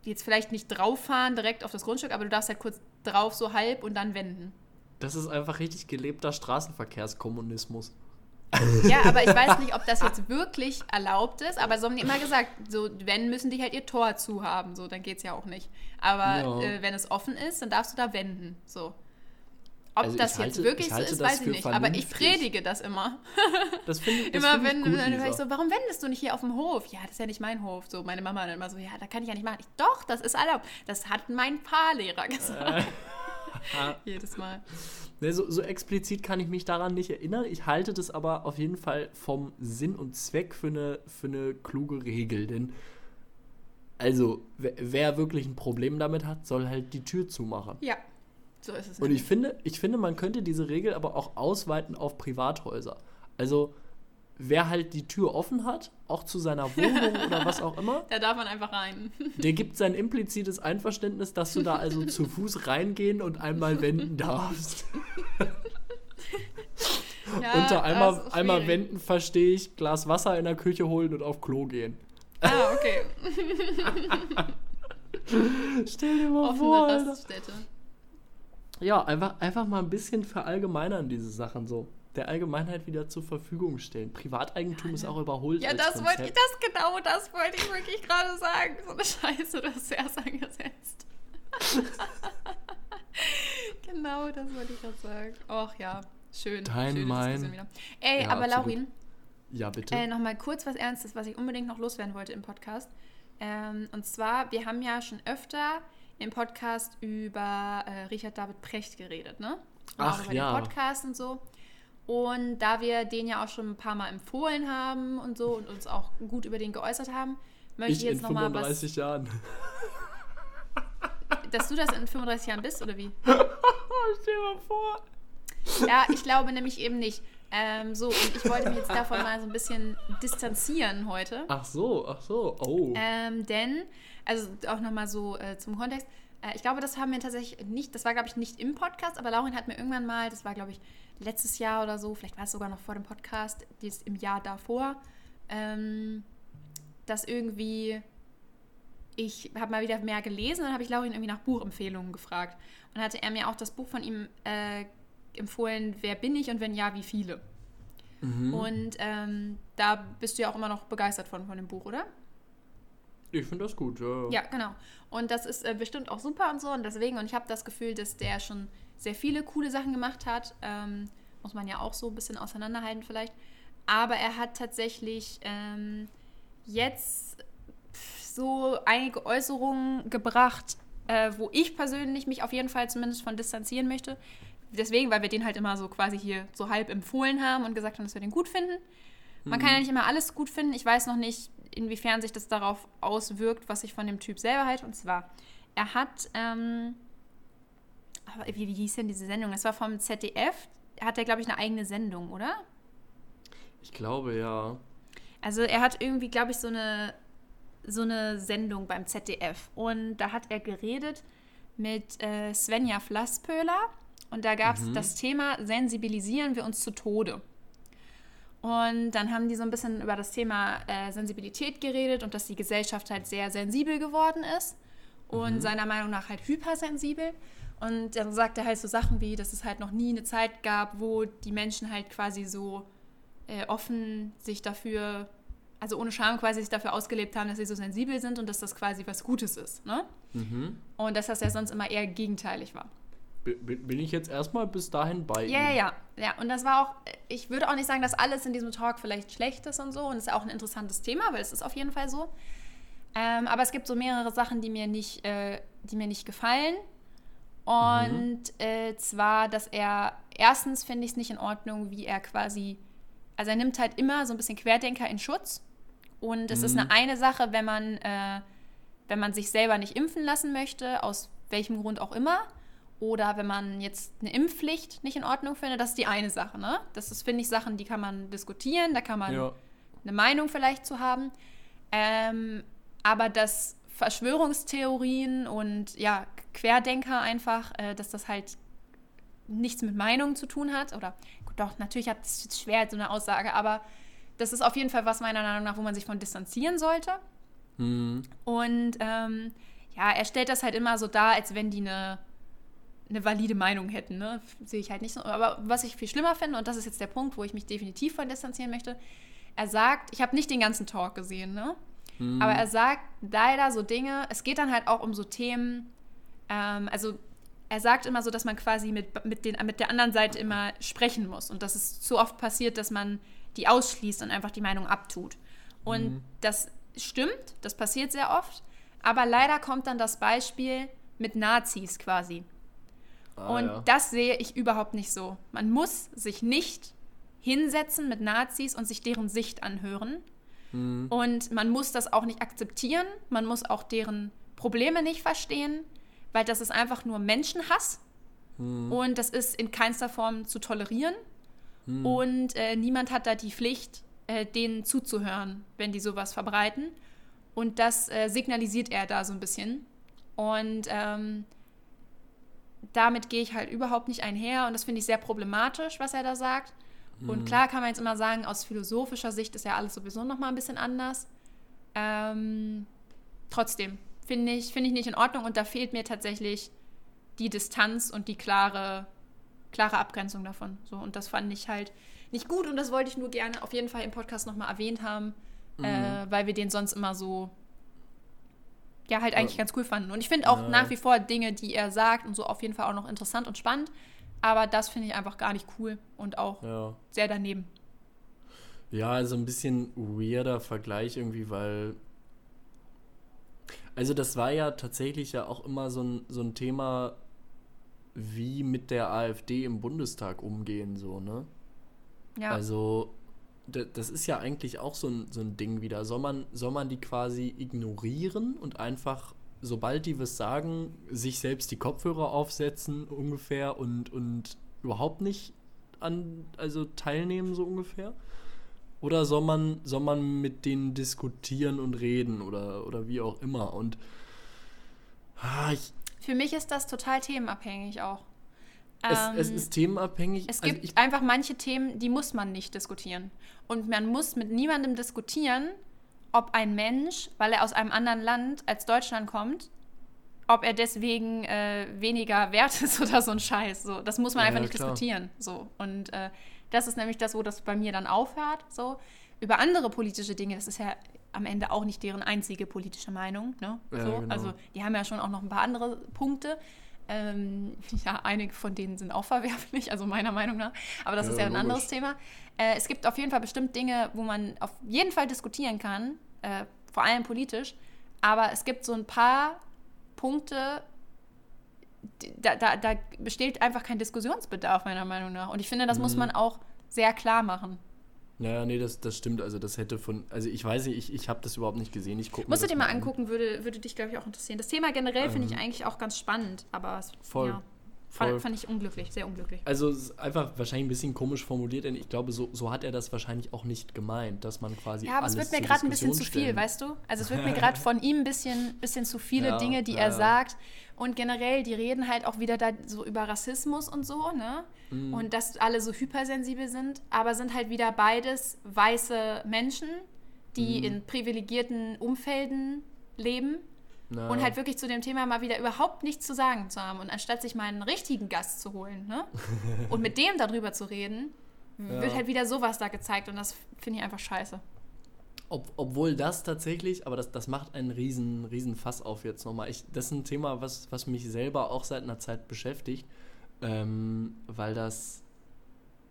jetzt vielleicht nicht drauf fahren direkt auf das Grundstück, aber du darfst halt kurz drauf so halb und dann wenden. Das ist einfach richtig gelebter Straßenverkehrskommunismus. Ja, aber ich weiß nicht, ob das jetzt wirklich erlaubt ist, aber so haben die immer gesagt, so, wenn, müssen die halt ihr Tor zu haben, so, dann geht es ja auch nicht. Aber ja. äh, wenn es offen ist, dann darfst du da wenden, so. Ob also das halte, jetzt wirklich so ist, weiß ich nicht. Aber ich predige das immer. Das finde ich Immer wenn, gut, dann höre ich so, warum wendest du nicht hier auf dem Hof? Ja, das ist ja nicht mein Hof. So, meine Mama dann immer so, ja, da kann ich ja nicht machen. Ich, Doch, das ist erlaubt. Das hat mein Fahrlehrer gesagt. Äh. Jedes Mal. Ne, so, so, explizit kann ich mich daran nicht erinnern. Ich halte das aber auf jeden Fall vom Sinn und Zweck für eine, für eine kluge Regel. Denn, also, wer, wer wirklich ein Problem damit hat, soll halt die Tür zumachen. Ja, so ist es. Und ich finde, ich finde, man könnte diese Regel aber auch ausweiten auf Privathäuser. Also, wer halt die Tür offen hat, auch zu seiner Wohnung oder was auch immer. Da darf man einfach rein. Der gibt sein implizites Einverständnis, dass du da also zu Fuß reingehen und einmal wenden darfst. Ja, Unter einmal, einmal wenden verstehe ich Glas Wasser in der Küche holen und auf Klo gehen. Ah, okay. Stell dir mal Offene vor. Raststätte. Ja, einfach, einfach mal ein bisschen verallgemeinern diese Sachen so der Allgemeinheit wieder zur Verfügung stellen. Privateigentum ja, ist auch überholt. Ja, das wollte ich, das genau, das wollte ich wirklich gerade sagen. So eine Scheiße, das ist erst angesetzt. genau, das wollte ich gerade sagen. Och ja, schön. Dein, schön, mein. Ey, ja, aber absolut. Laurin. Ja, bitte. Äh, Nochmal kurz was Ernstes, was ich unbedingt noch loswerden wollte im Podcast. Ähm, und zwar, wir haben ja schon öfter im Podcast über äh, Richard David Precht geredet, ne? Ach, auch über ja. den Podcast und so. Und da wir den ja auch schon ein paar Mal empfohlen haben und so und uns auch gut über den geäußert haben, möchte ich, ich jetzt nochmal was. In 35 Jahren. Dass du das in 35 Jahren bist, oder wie? Stell dir mal vor. Ja, ich glaube nämlich eben nicht. Ähm, so, und ich wollte mich jetzt davon mal so ein bisschen distanzieren heute. Ach so, ach so, oh. Ähm, denn, also auch nochmal so äh, zum Kontext, äh, ich glaube, das haben wir tatsächlich nicht, das war glaube ich nicht im Podcast, aber Laurin hat mir irgendwann mal, das war glaube ich letztes Jahr oder so, vielleicht war es sogar noch vor dem Podcast, dies im Jahr davor, ähm, dass irgendwie ich habe mal wieder mehr gelesen und habe ich Laurin irgendwie nach Buchempfehlungen gefragt. Und hatte er mir auch das Buch von ihm äh, empfohlen, Wer bin ich und wenn ja, wie viele? Mhm. Und ähm, da bist du ja auch immer noch begeistert von, von dem Buch, oder? Ich finde das gut, ja. Ja, genau. Und das ist äh, bestimmt auch super und so. Und deswegen, und ich habe das Gefühl, dass der schon sehr viele coole Sachen gemacht hat. Ähm, muss man ja auch so ein bisschen auseinanderhalten vielleicht. Aber er hat tatsächlich ähm, jetzt so einige Äußerungen gebracht, äh, wo ich persönlich mich auf jeden Fall zumindest von distanzieren möchte. Deswegen, weil wir den halt immer so quasi hier so halb empfohlen haben und gesagt haben, dass wir den gut finden. Man mhm. kann ja nicht immer alles gut finden. Ich weiß noch nicht, inwiefern sich das darauf auswirkt, was ich von dem Typ selber halte. Und zwar, er hat ähm, wie, wie hieß denn diese Sendung? Das war vom ZDF. Hat er, glaube ich, eine eigene Sendung, oder? Ich glaube, ja. Also er hat irgendwie, glaube ich, so eine, so eine Sendung beim ZDF. Und da hat er geredet mit äh, Svenja Flasspöhler. Und da gab es mhm. das Thema, sensibilisieren wir uns zu Tode. Und dann haben die so ein bisschen über das Thema äh, Sensibilität geredet und dass die Gesellschaft halt sehr sensibel geworden ist und mhm. seiner Meinung nach halt hypersensibel. Und dann sagt er halt so Sachen wie, dass es halt noch nie eine Zeit gab, wo die Menschen halt quasi so äh, offen sich dafür, also ohne Scham quasi sich dafür ausgelebt haben, dass sie so sensibel sind und dass das quasi was Gutes ist. Ne? Mhm. Und dass das ja sonst immer eher gegenteilig war. Bin ich jetzt erstmal bis dahin bei Ja, ja, ja. Ja, und das war auch, ich würde auch nicht sagen, dass alles in diesem Talk vielleicht schlecht ist und so. Und es ist auch ein interessantes Thema, weil es ist auf jeden Fall so. Ähm, aber es gibt so mehrere Sachen, die mir nicht, äh, die mir nicht gefallen. Und mhm. äh, zwar, dass er, erstens finde ich es nicht in Ordnung, wie er quasi, also er nimmt halt immer so ein bisschen Querdenker in Schutz. Und es mhm. ist eine eine Sache, wenn man, äh, wenn man sich selber nicht impfen lassen möchte, aus welchem Grund auch immer. Oder wenn man jetzt eine Impfpflicht nicht in Ordnung findet, das ist die eine Sache. Ne? Das ist, finde ich, Sachen, die kann man diskutieren, da kann man ja. eine Meinung vielleicht zu haben. Ähm, aber dass Verschwörungstheorien und ja, Querdenker einfach, äh, dass das halt nichts mit Meinung zu tun hat. Oder gut, doch, natürlich hat es schwer so eine Aussage, aber das ist auf jeden Fall was meiner Meinung nach, wo man sich von distanzieren sollte. Mhm. Und ähm, ja, er stellt das halt immer so dar, als wenn die eine, eine valide Meinung hätten. Ne? Sehe ich halt nicht so. Aber was ich viel schlimmer finde, und das ist jetzt der Punkt, wo ich mich definitiv von distanzieren möchte, er sagt, ich habe nicht den ganzen Talk gesehen, ne? Mhm. Aber er sagt leider so Dinge, es geht dann halt auch um so Themen, ähm, also er sagt immer so, dass man quasi mit, mit, den, mit der anderen Seite immer sprechen muss und dass es zu oft passiert, dass man die ausschließt und einfach die Meinung abtut. Und mhm. das stimmt, das passiert sehr oft, aber leider kommt dann das Beispiel mit Nazis quasi. Ah, und ja. das sehe ich überhaupt nicht so. Man muss sich nicht hinsetzen mit Nazis und sich deren Sicht anhören, Mhm. Und man muss das auch nicht akzeptieren, man muss auch deren Probleme nicht verstehen, weil das ist einfach nur Menschenhass mhm. und das ist in keinster Form zu tolerieren. Mhm. Und äh, niemand hat da die Pflicht, äh, denen zuzuhören, wenn die sowas verbreiten. Und das äh, signalisiert er da so ein bisschen. Und ähm, damit gehe ich halt überhaupt nicht einher und das finde ich sehr problematisch, was er da sagt. Und mhm. klar kann man jetzt immer sagen, aus philosophischer Sicht ist ja alles sowieso nochmal ein bisschen anders. Ähm, trotzdem, finde ich, find ich nicht in Ordnung und da fehlt mir tatsächlich die Distanz und die klare, klare Abgrenzung davon. So, und das fand ich halt nicht gut und das wollte ich nur gerne auf jeden Fall im Podcast nochmal erwähnt haben, mhm. äh, weil wir den sonst immer so ja, halt eigentlich ja. ganz cool fanden. Und ich finde auch ja. nach wie vor Dinge, die er sagt und so auf jeden Fall auch noch interessant und spannend. Aber das finde ich einfach gar nicht cool und auch ja. sehr daneben. Ja, also ein bisschen weirder Vergleich irgendwie, weil. Also, das war ja tatsächlich ja auch immer so ein, so ein Thema, wie mit der AfD im Bundestag umgehen, so, ne? Ja. Also, das ist ja eigentlich auch so ein, so ein Ding wieder. Soll man, soll man die quasi ignorieren und einfach sobald die was sagen, sich selbst die Kopfhörer aufsetzen ungefähr und, und überhaupt nicht an, also teilnehmen so ungefähr? Oder soll man, soll man mit denen diskutieren und reden oder, oder wie auch immer? Und ah, ich, für mich ist das total themenabhängig auch. Es, ähm, es ist themenabhängig. Es also gibt einfach manche Themen, die muss man nicht diskutieren. Und man muss mit niemandem diskutieren, ob ein Mensch, weil er aus einem anderen Land als Deutschland kommt, ob er deswegen äh, weniger wert ist oder so ein Scheiß. So, das muss man ja, einfach nicht klar. diskutieren. So. Und äh, das ist nämlich das, wo das bei mir dann aufhört. So. Über andere politische Dinge, das ist ja am Ende auch nicht deren einzige politische Meinung. Ne? Ja, so. genau. Also die haben ja schon auch noch ein paar andere Punkte. Ähm, ja, einige von denen sind auch verwerflich, also meiner Meinung nach. Aber das ja, ist ja ein logisch. anderes Thema. Äh, es gibt auf jeden Fall bestimmt Dinge, wo man auf jeden Fall diskutieren kann, äh, vor allem politisch. Aber es gibt so ein paar Punkte, da, da, da besteht einfach kein Diskussionsbedarf, meiner Meinung nach. Und ich finde, das mhm. muss man auch sehr klar machen. Naja, nee, das, das stimmt. Also das hätte von, also ich weiß nicht, ich, ich habe das überhaupt nicht gesehen. Ich Musst du dir mal angucken, würde, würde dich, glaube ich, auch interessieren. Das Thema generell ähm. finde ich eigentlich auch ganz spannend, aber voll. Ja. Fand, fand, ich unglücklich, sehr unglücklich. Also es ist einfach wahrscheinlich ein bisschen komisch formuliert, denn ich glaube, so, so hat er das wahrscheinlich auch nicht gemeint, dass man quasi. Ja, aber es wird mir gerade ein bisschen zu viel, weißt du? Also es wird mir gerade von ihm ein bisschen, bisschen zu viele ja, Dinge, die ja. er sagt. Und generell, die reden halt auch wieder da so über Rassismus und so, ne? Mhm. Und dass alle so hypersensibel sind, aber sind halt wieder beides weiße Menschen, die mhm. in privilegierten Umfelden leben no. und halt wirklich zu dem Thema mal wieder überhaupt nichts zu sagen zu haben. Und anstatt sich mal einen richtigen Gast zu holen ne? und mit dem darüber zu reden, ja. wird halt wieder sowas da gezeigt und das finde ich einfach scheiße. Ob, obwohl das tatsächlich, aber das, das macht einen riesen, riesen Fass auf jetzt nochmal. Ich, das ist ein Thema, was, was mich selber auch seit einer Zeit beschäftigt, ähm, weil das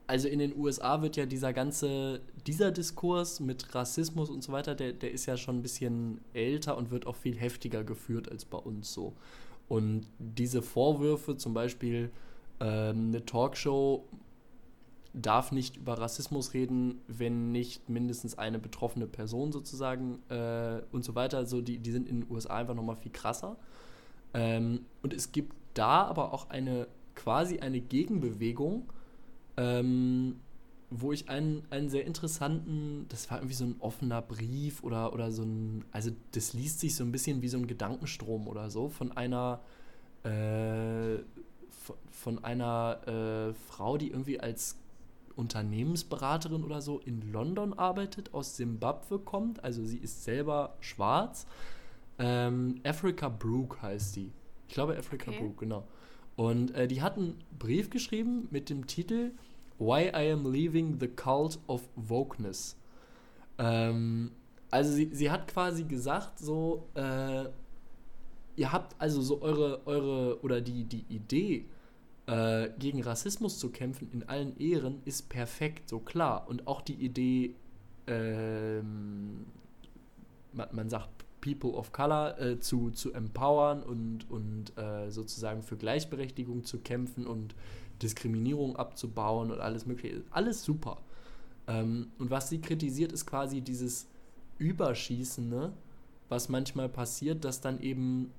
also in den USA wird ja dieser ganze, dieser Diskurs mit Rassismus und so weiter, der, der ist ja schon ein bisschen älter und wird auch viel heftiger geführt als bei uns so. Und diese Vorwürfe, zum Beispiel ähm, eine Talkshow darf nicht über Rassismus reden, wenn nicht mindestens eine betroffene Person sozusagen äh, und so weiter, so die, die sind in den USA einfach nochmal viel krasser. Ähm, und es gibt da aber auch eine quasi eine Gegenbewegung, ähm, wo ich einen, einen sehr interessanten, das war irgendwie so ein offener Brief oder, oder so ein, also das liest sich so ein bisschen wie so ein Gedankenstrom oder so von einer, äh, von einer äh, Frau, die irgendwie als Unternehmensberaterin oder so in London arbeitet, aus Simbabwe kommt, also sie ist selber schwarz. Ähm, Africa Brook heißt die. Ich glaube Africa okay. Brook, genau. Und äh, die hat einen Brief geschrieben mit dem Titel Why I Am Leaving the Cult of Wokeness. Ähm, also sie, sie hat quasi gesagt, so, äh, ihr habt also so eure, eure oder die, die Idee, äh, gegen Rassismus zu kämpfen in allen Ehren, ist perfekt, so klar. Und auch die Idee, ähm, man, man sagt People of Color äh, zu, zu empowern und, und äh, sozusagen für Gleichberechtigung zu kämpfen und Diskriminierung abzubauen und alles Mögliche. Alles super. Ähm, und was sie kritisiert, ist quasi dieses Überschießende, was manchmal passiert, dass dann eben,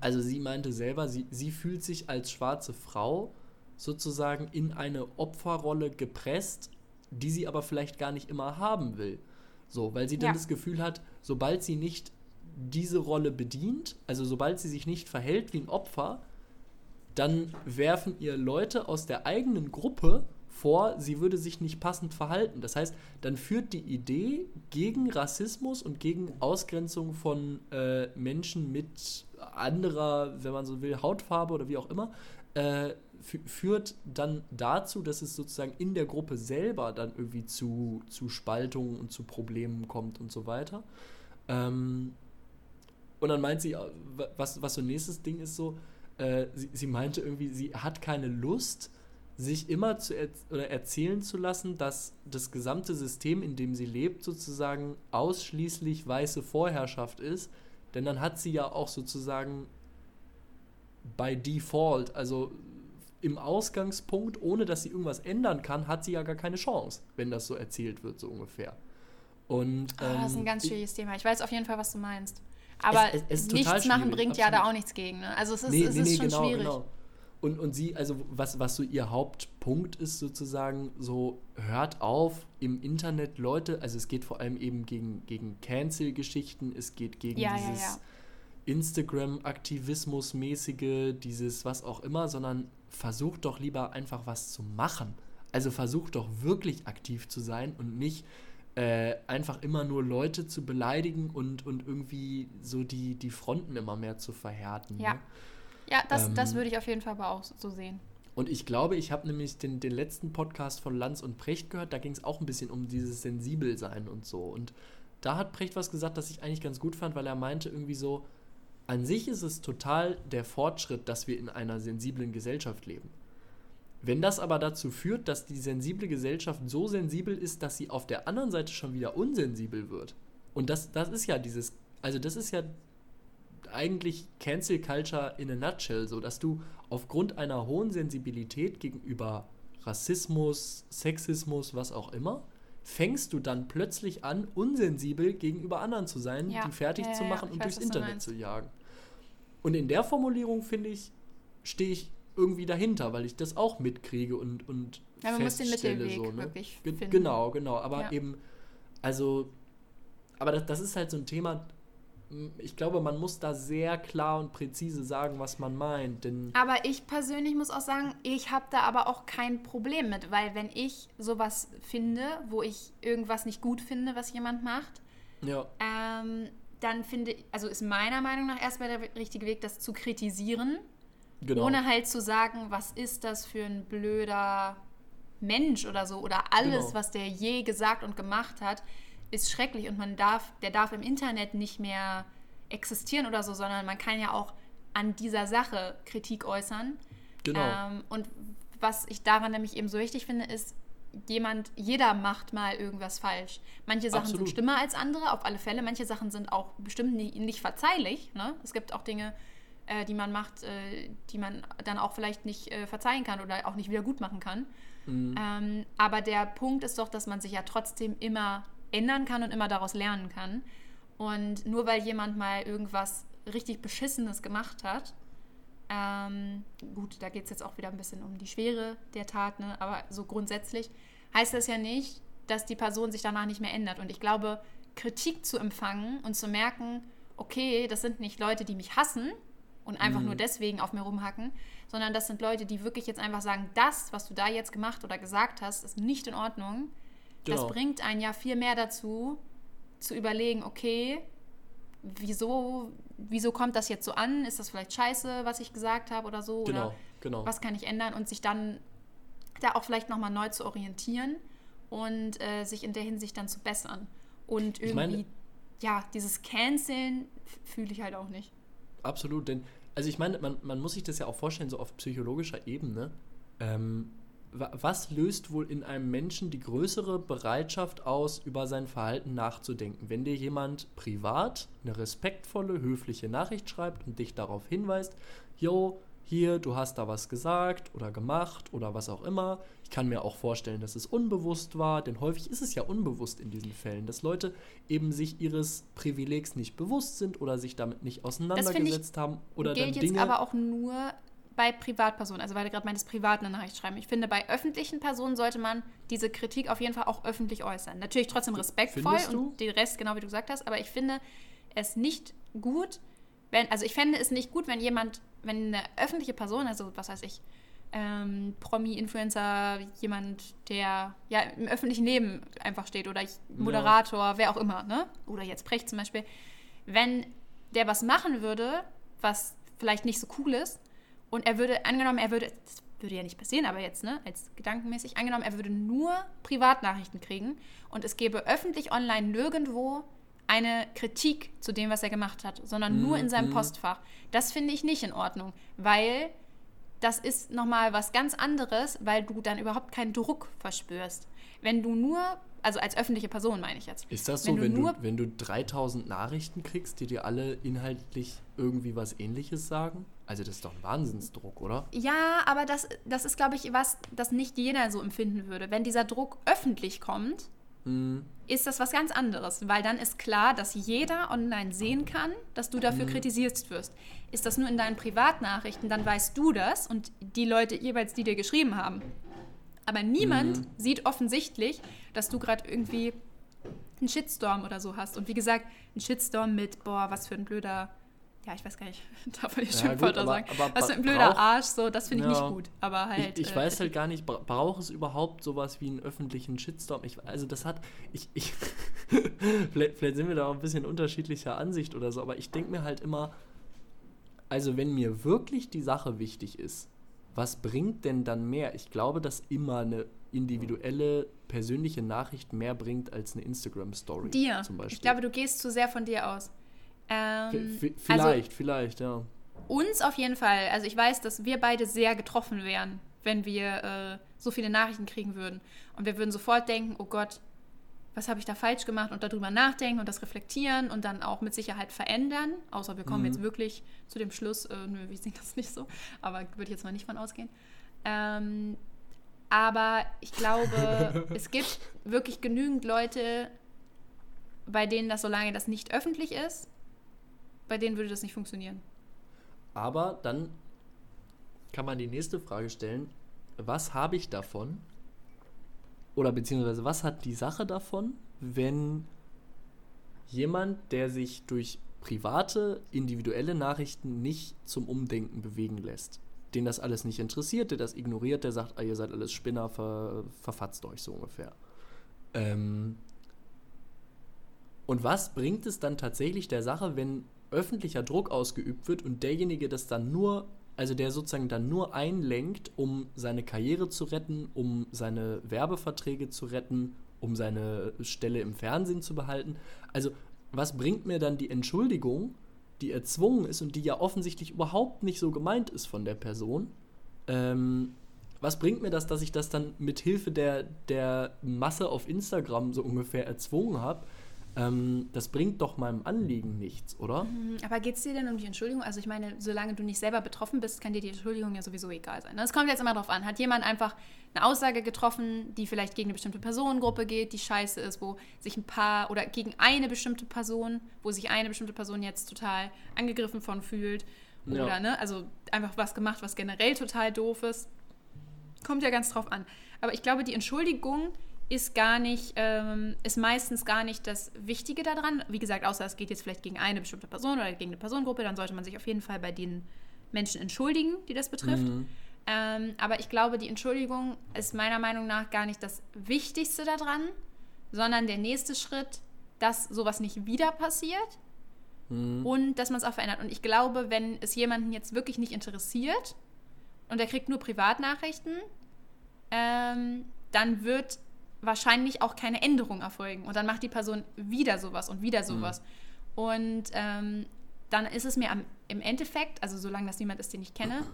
also sie meinte selber, sie, sie fühlt sich als schwarze Frau sozusagen in eine Opferrolle gepresst, die sie aber vielleicht gar nicht immer haben will. So, weil sie dann ja. das Gefühl hat, sobald sie nicht diese Rolle bedient, also sobald sie sich nicht verhält wie ein Opfer, dann werfen ihr Leute aus der eigenen Gruppe vor, sie würde sich nicht passend verhalten. Das heißt, dann führt die Idee gegen Rassismus und gegen Ausgrenzung von äh, Menschen mit anderer, wenn man so will, Hautfarbe oder wie auch immer, äh, führt dann dazu, dass es sozusagen in der Gruppe selber dann irgendwie zu, zu Spaltungen und zu Problemen kommt und so weiter. Ähm, und dann meint sie, was, was so nächstes Ding ist so, äh, sie, sie, meinte irgendwie, sie hat keine Lust, sich immer zu er oder erzählen zu lassen, dass das gesamte System, in dem sie lebt, sozusagen ausschließlich weiße Vorherrschaft ist. Denn dann hat sie ja auch sozusagen by default, also im Ausgangspunkt, ohne dass sie irgendwas ändern kann, hat sie ja gar keine Chance, wenn das so erzählt wird, so ungefähr. Und, ähm, oh, das ist ein ähm, ganz schwieriges Thema. Ich weiß auf jeden Fall, was du meinst. Aber es, es, es nichts machen bringt absolut. ja da auch nichts gegen. Ne? Also es ist, nee, es nee, ist nee, schon genau, schwierig. Genau. Und, und sie, also was, was so ihr Hauptpunkt ist sozusagen, so hört auf im Internet Leute, also es geht vor allem eben gegen, gegen Cancel-Geschichten, es geht gegen ja, dieses ja, ja. Instagram-Aktivismus-mäßige, dieses was auch immer, sondern versucht doch lieber einfach was zu machen. Also versucht doch wirklich aktiv zu sein und nicht äh, einfach immer nur Leute zu beleidigen und, und irgendwie so die, die Fronten immer mehr zu verhärten. Ja, ne? Ja das, ähm, das würde ich auf jeden Fall aber auch so sehen. Und ich glaube, ich habe nämlich den, den letzten Podcast von Lanz und Precht gehört, da ging es auch ein bisschen um dieses Sensibelsein und so. Und da hat Precht was gesagt, das ich eigentlich ganz gut fand, weil er meinte irgendwie so, an sich ist es total der Fortschritt, dass wir in einer sensiblen Gesellschaft leben. Wenn das aber dazu führt, dass die sensible Gesellschaft so sensibel ist, dass sie auf der anderen Seite schon wieder unsensibel wird. Und das, das ist ja dieses, also das ist ja eigentlich Cancel Culture in a nutshell, so dass du aufgrund einer hohen Sensibilität gegenüber Rassismus, Sexismus, was auch immer, fängst du dann plötzlich an, unsensibel gegenüber anderen zu sein, ja. die fertig ja, zu machen ja, und weiß, durchs Internet zu jagen. Und in der Formulierung, finde ich, stehe ich irgendwie dahinter, weil ich das auch mitkriege und, und ja, man muss den Mittelweg so, ne? wirklich Ge finden. Genau, genau. Aber eben, also, aber das, das ist halt so ein Thema, ich glaube, man muss da sehr klar und präzise sagen, was man meint, denn Aber ich persönlich muss auch sagen, ich habe da aber auch kein Problem mit, weil wenn ich sowas finde, wo ich irgendwas nicht gut finde, was jemand macht, ja, ähm, dann finde ich, also ist meiner Meinung nach erstmal der richtige Weg, das zu kritisieren, genau. ohne halt zu sagen, was ist das für ein blöder Mensch oder so oder alles, Genau. was der je gesagt und gemacht hat, ist schrecklich und man darf, der darf im Internet nicht mehr existieren oder so, sondern man kann ja auch an dieser Sache Kritik äußern. genau. Ähm, und was ich daran nämlich eben so wichtig finde, ist, jemand, jeder macht mal irgendwas falsch. Manche Sachen Absolut. sind schlimmer als andere, auf alle Fälle. Manche Sachen sind auch bestimmt nie, nicht verzeihlich. Ne? Es gibt auch Dinge, äh, die man macht, äh, die man dann auch vielleicht nicht äh, verzeihen kann oder auch nicht wieder gut machen kann. Mhm. Ähm, aber der Punkt ist doch, dass man sich ja trotzdem immer ändern kann und immer daraus lernen kann. Und nur weil jemand mal irgendwas richtig Beschissenes gemacht hat, ähm, gut, da geht es jetzt auch wieder ein bisschen um die Schwere der Tat, ne? aber so grundsätzlich heißt das ja nicht, dass die Person sich danach nicht mehr ändert. Und ich glaube, Kritik zu empfangen und zu merken, okay, das sind nicht Leute, die mich hassen und einfach Mhm. nur deswegen auf mir rumhacken, sondern das sind Leute, die wirklich jetzt einfach sagen, das, was du da jetzt gemacht oder gesagt hast, ist nicht in Ordnung. Genau. Das bringt einen ja viel mehr dazu, zu überlegen, okay, wieso, wieso kommt das jetzt so an? Ist das vielleicht scheiße, was ich gesagt habe oder so? Genau, Oder genau. was kann ich ändern? Und sich dann da auch vielleicht nochmal neu zu orientieren und äh, sich in der Hinsicht dann zu bessern. Und irgendwie, meine- ja, dieses Canceln fühle ich halt auch nicht. Absolut, denn, also ich meine, man, man muss sich das ja auch vorstellen, so auf psychologischer Ebene. Ähm, was löst wohl in einem Menschen die größere Bereitschaft aus, über sein Verhalten nachzudenken? Wenn dir jemand privat eine respektvolle, höfliche Nachricht schreibt und dich darauf hinweist, yo, hier, du hast da was gesagt oder gemacht oder was auch immer. Ich kann mir auch vorstellen, dass es unbewusst war, denn häufig ist es ja unbewusst in diesen Fällen, dass Leute eben sich ihres Privilegs nicht bewusst sind oder sich damit nicht auseinandergesetzt haben oder Gilt dann jetzt Dinge. aber auch nur bei Privatpersonen, also weil du gerade meintest, privat eine Nachricht schreiben. Ich finde, bei öffentlichen Personen sollte man diese Kritik auf jeden Fall auch öffentlich äußern. Natürlich trotzdem respektvoll und den Rest, genau wie du gesagt hast, aber ich finde es nicht gut, wenn, also ich fände es nicht gut, wenn jemand, wenn eine öffentliche Person, also was weiß ich, ähm, Promi, Influencer, jemand, der ja im öffentlichen Leben einfach steht oder ich, Moderator, wer auch immer, ne? Oder jetzt Precht zum Beispiel, wenn der was machen würde, was vielleicht nicht so cool ist, und er würde, angenommen, er würde, das würde ja nicht passieren, aber jetzt, ne, als gedankenmäßig, angenommen, er würde nur Privatnachrichten kriegen und es gäbe öffentlich online nirgendwo eine Kritik zu dem, was er gemacht hat, sondern nur in seinem Mhm. Postfach. Das finde ich nicht in Ordnung, weil das ist nochmal was ganz anderes, weil du dann überhaupt keinen Druck verspürst. Wenn du nur, also als öffentliche Person meine ich jetzt. ist das wenn so, du wenn, nur- du, wenn du 3000 Nachrichten kriegst, die dir alle inhaltlich irgendwie was ähnliches sagen? Also das ist doch ein Wahnsinnsdruck, oder? Ja, aber das, das ist, glaube ich, was, das nicht jeder so empfinden würde. Wenn dieser Druck öffentlich kommt, Mhm. ist das was ganz anderes, weil dann ist klar, dass jeder online sehen kann, dass du dafür Mhm. kritisiert wirst. Ist das nur in deinen Privatnachrichten, dann weißt du das und die Leute jeweils, die dir geschrieben haben. Aber niemand Mhm. sieht offensichtlich, dass du gerade irgendwie einen Shitstorm oder so hast. Und wie gesagt, ein Shitstorm mit, boah, was für ein blöder, ja, ich weiß gar nicht, darf man die Ja, Schimpfwörter aber- sagen, aber was für ein blöder braucht- Arsch, so, das finde ich Ja. nicht gut. Aber halt. ich ich äh, weiß halt gar nicht, bra braucht es überhaupt sowas wie einen öffentlichen Shitstorm? Ich, also das hat, ich, ich vielleicht, vielleicht sind wir da auch ein bisschen unterschiedlicher Ansicht oder so, aber ich denke mir halt immer, also wenn mir wirklich die Sache wichtig ist, was bringt denn dann mehr? Ich glaube, dass immer eine individuelle, persönliche Nachricht mehr bringt als eine Instagram-Story dir. zum Beispiel. Ich glaube, du gehst zu sehr von dir aus. Ähm, also vielleicht, vielleicht, ja. uns auf jeden Fall. Also ich weiß, dass wir beide sehr getroffen wären, wenn wir äh, so viele Nachrichten kriegen würden. Und wir würden sofort denken, oh Gott, was habe ich da falsch gemacht und darüber nachdenken und das reflektieren und dann auch mit Sicherheit verändern. Außer wir kommen Mhm. jetzt wirklich zu dem Schluss, äh, nö, wir sehen das nicht so. Aber würde ich jetzt mal nicht von ausgehen. Ähm, aber ich glaube, es gibt wirklich genügend Leute, bei denen das, solange das nicht öffentlich ist, bei denen würde das nicht funktionieren. Aber dann kann man die nächste Frage stellen. Was habe ich davon? Oder beziehungsweise was hat die Sache davon, wenn jemand, der sich durch private, individuelle Nachrichten nicht zum Umdenken bewegen lässt, den das alles nicht interessiert, der das ignoriert, der sagt, ah, ihr seid alles Spinner, ver, verfatzt euch so ungefähr. Ähm und was bringt es dann tatsächlich der Sache, wenn öffentlicher Druck ausgeübt wird und derjenige das dann nur, also der sozusagen dann nur einlenkt, um seine Karriere zu retten, um seine Werbeverträge zu retten, um seine Stelle im Fernsehen zu behalten. Also was bringt mir dann die Entschuldigung, die erzwungen ist und die ja offensichtlich überhaupt nicht so gemeint ist von der Person? Ähm, was bringt mir das, dass ich das dann mit Hilfe der, der Masse auf Instagram so ungefähr erzwungen habe? Ähm, das bringt doch meinem Anliegen nichts, oder? Mhm, aber geht es dir denn um die Entschuldigung? Also ich meine, solange du nicht selber betroffen bist, kann dir die Entschuldigung ja sowieso egal sein. Es kommt jetzt immer darauf an. Hat jemand einfach eine Aussage getroffen, die vielleicht gegen eine bestimmte Personengruppe geht, die scheiße ist, wo sich ein paar oder gegen eine bestimmte Person, wo sich eine bestimmte Person jetzt total angegriffen von fühlt oder ja. ne, also einfach was gemacht, was generell total doof ist. Kommt ja ganz drauf an. Aber ich glaube, die Entschuldigung ist gar nicht, ähm, ist meistens gar nicht das Wichtige daran. Wie gesagt, außer es geht jetzt vielleicht gegen eine bestimmte Person oder gegen eine Personengruppe, dann sollte man sich auf jeden Fall bei den Menschen entschuldigen, die das betrifft. Mhm. Ähm, aber ich glaube, die Entschuldigung ist meiner Meinung nach gar nicht das Wichtigste daran, sondern der nächste Schritt, dass sowas nicht wieder passiert mhm. und dass man es auch verändert. Und ich glaube, wenn es jemanden jetzt wirklich nicht interessiert und er kriegt nur Privatnachrichten, ähm, dann wird wahrscheinlich auch keine Änderung erfolgen. Und dann macht die Person wieder sowas und wieder sowas. Mhm. Und ähm, dann ist es mir am, im Endeffekt, also solange das niemand ist, den ich kenne,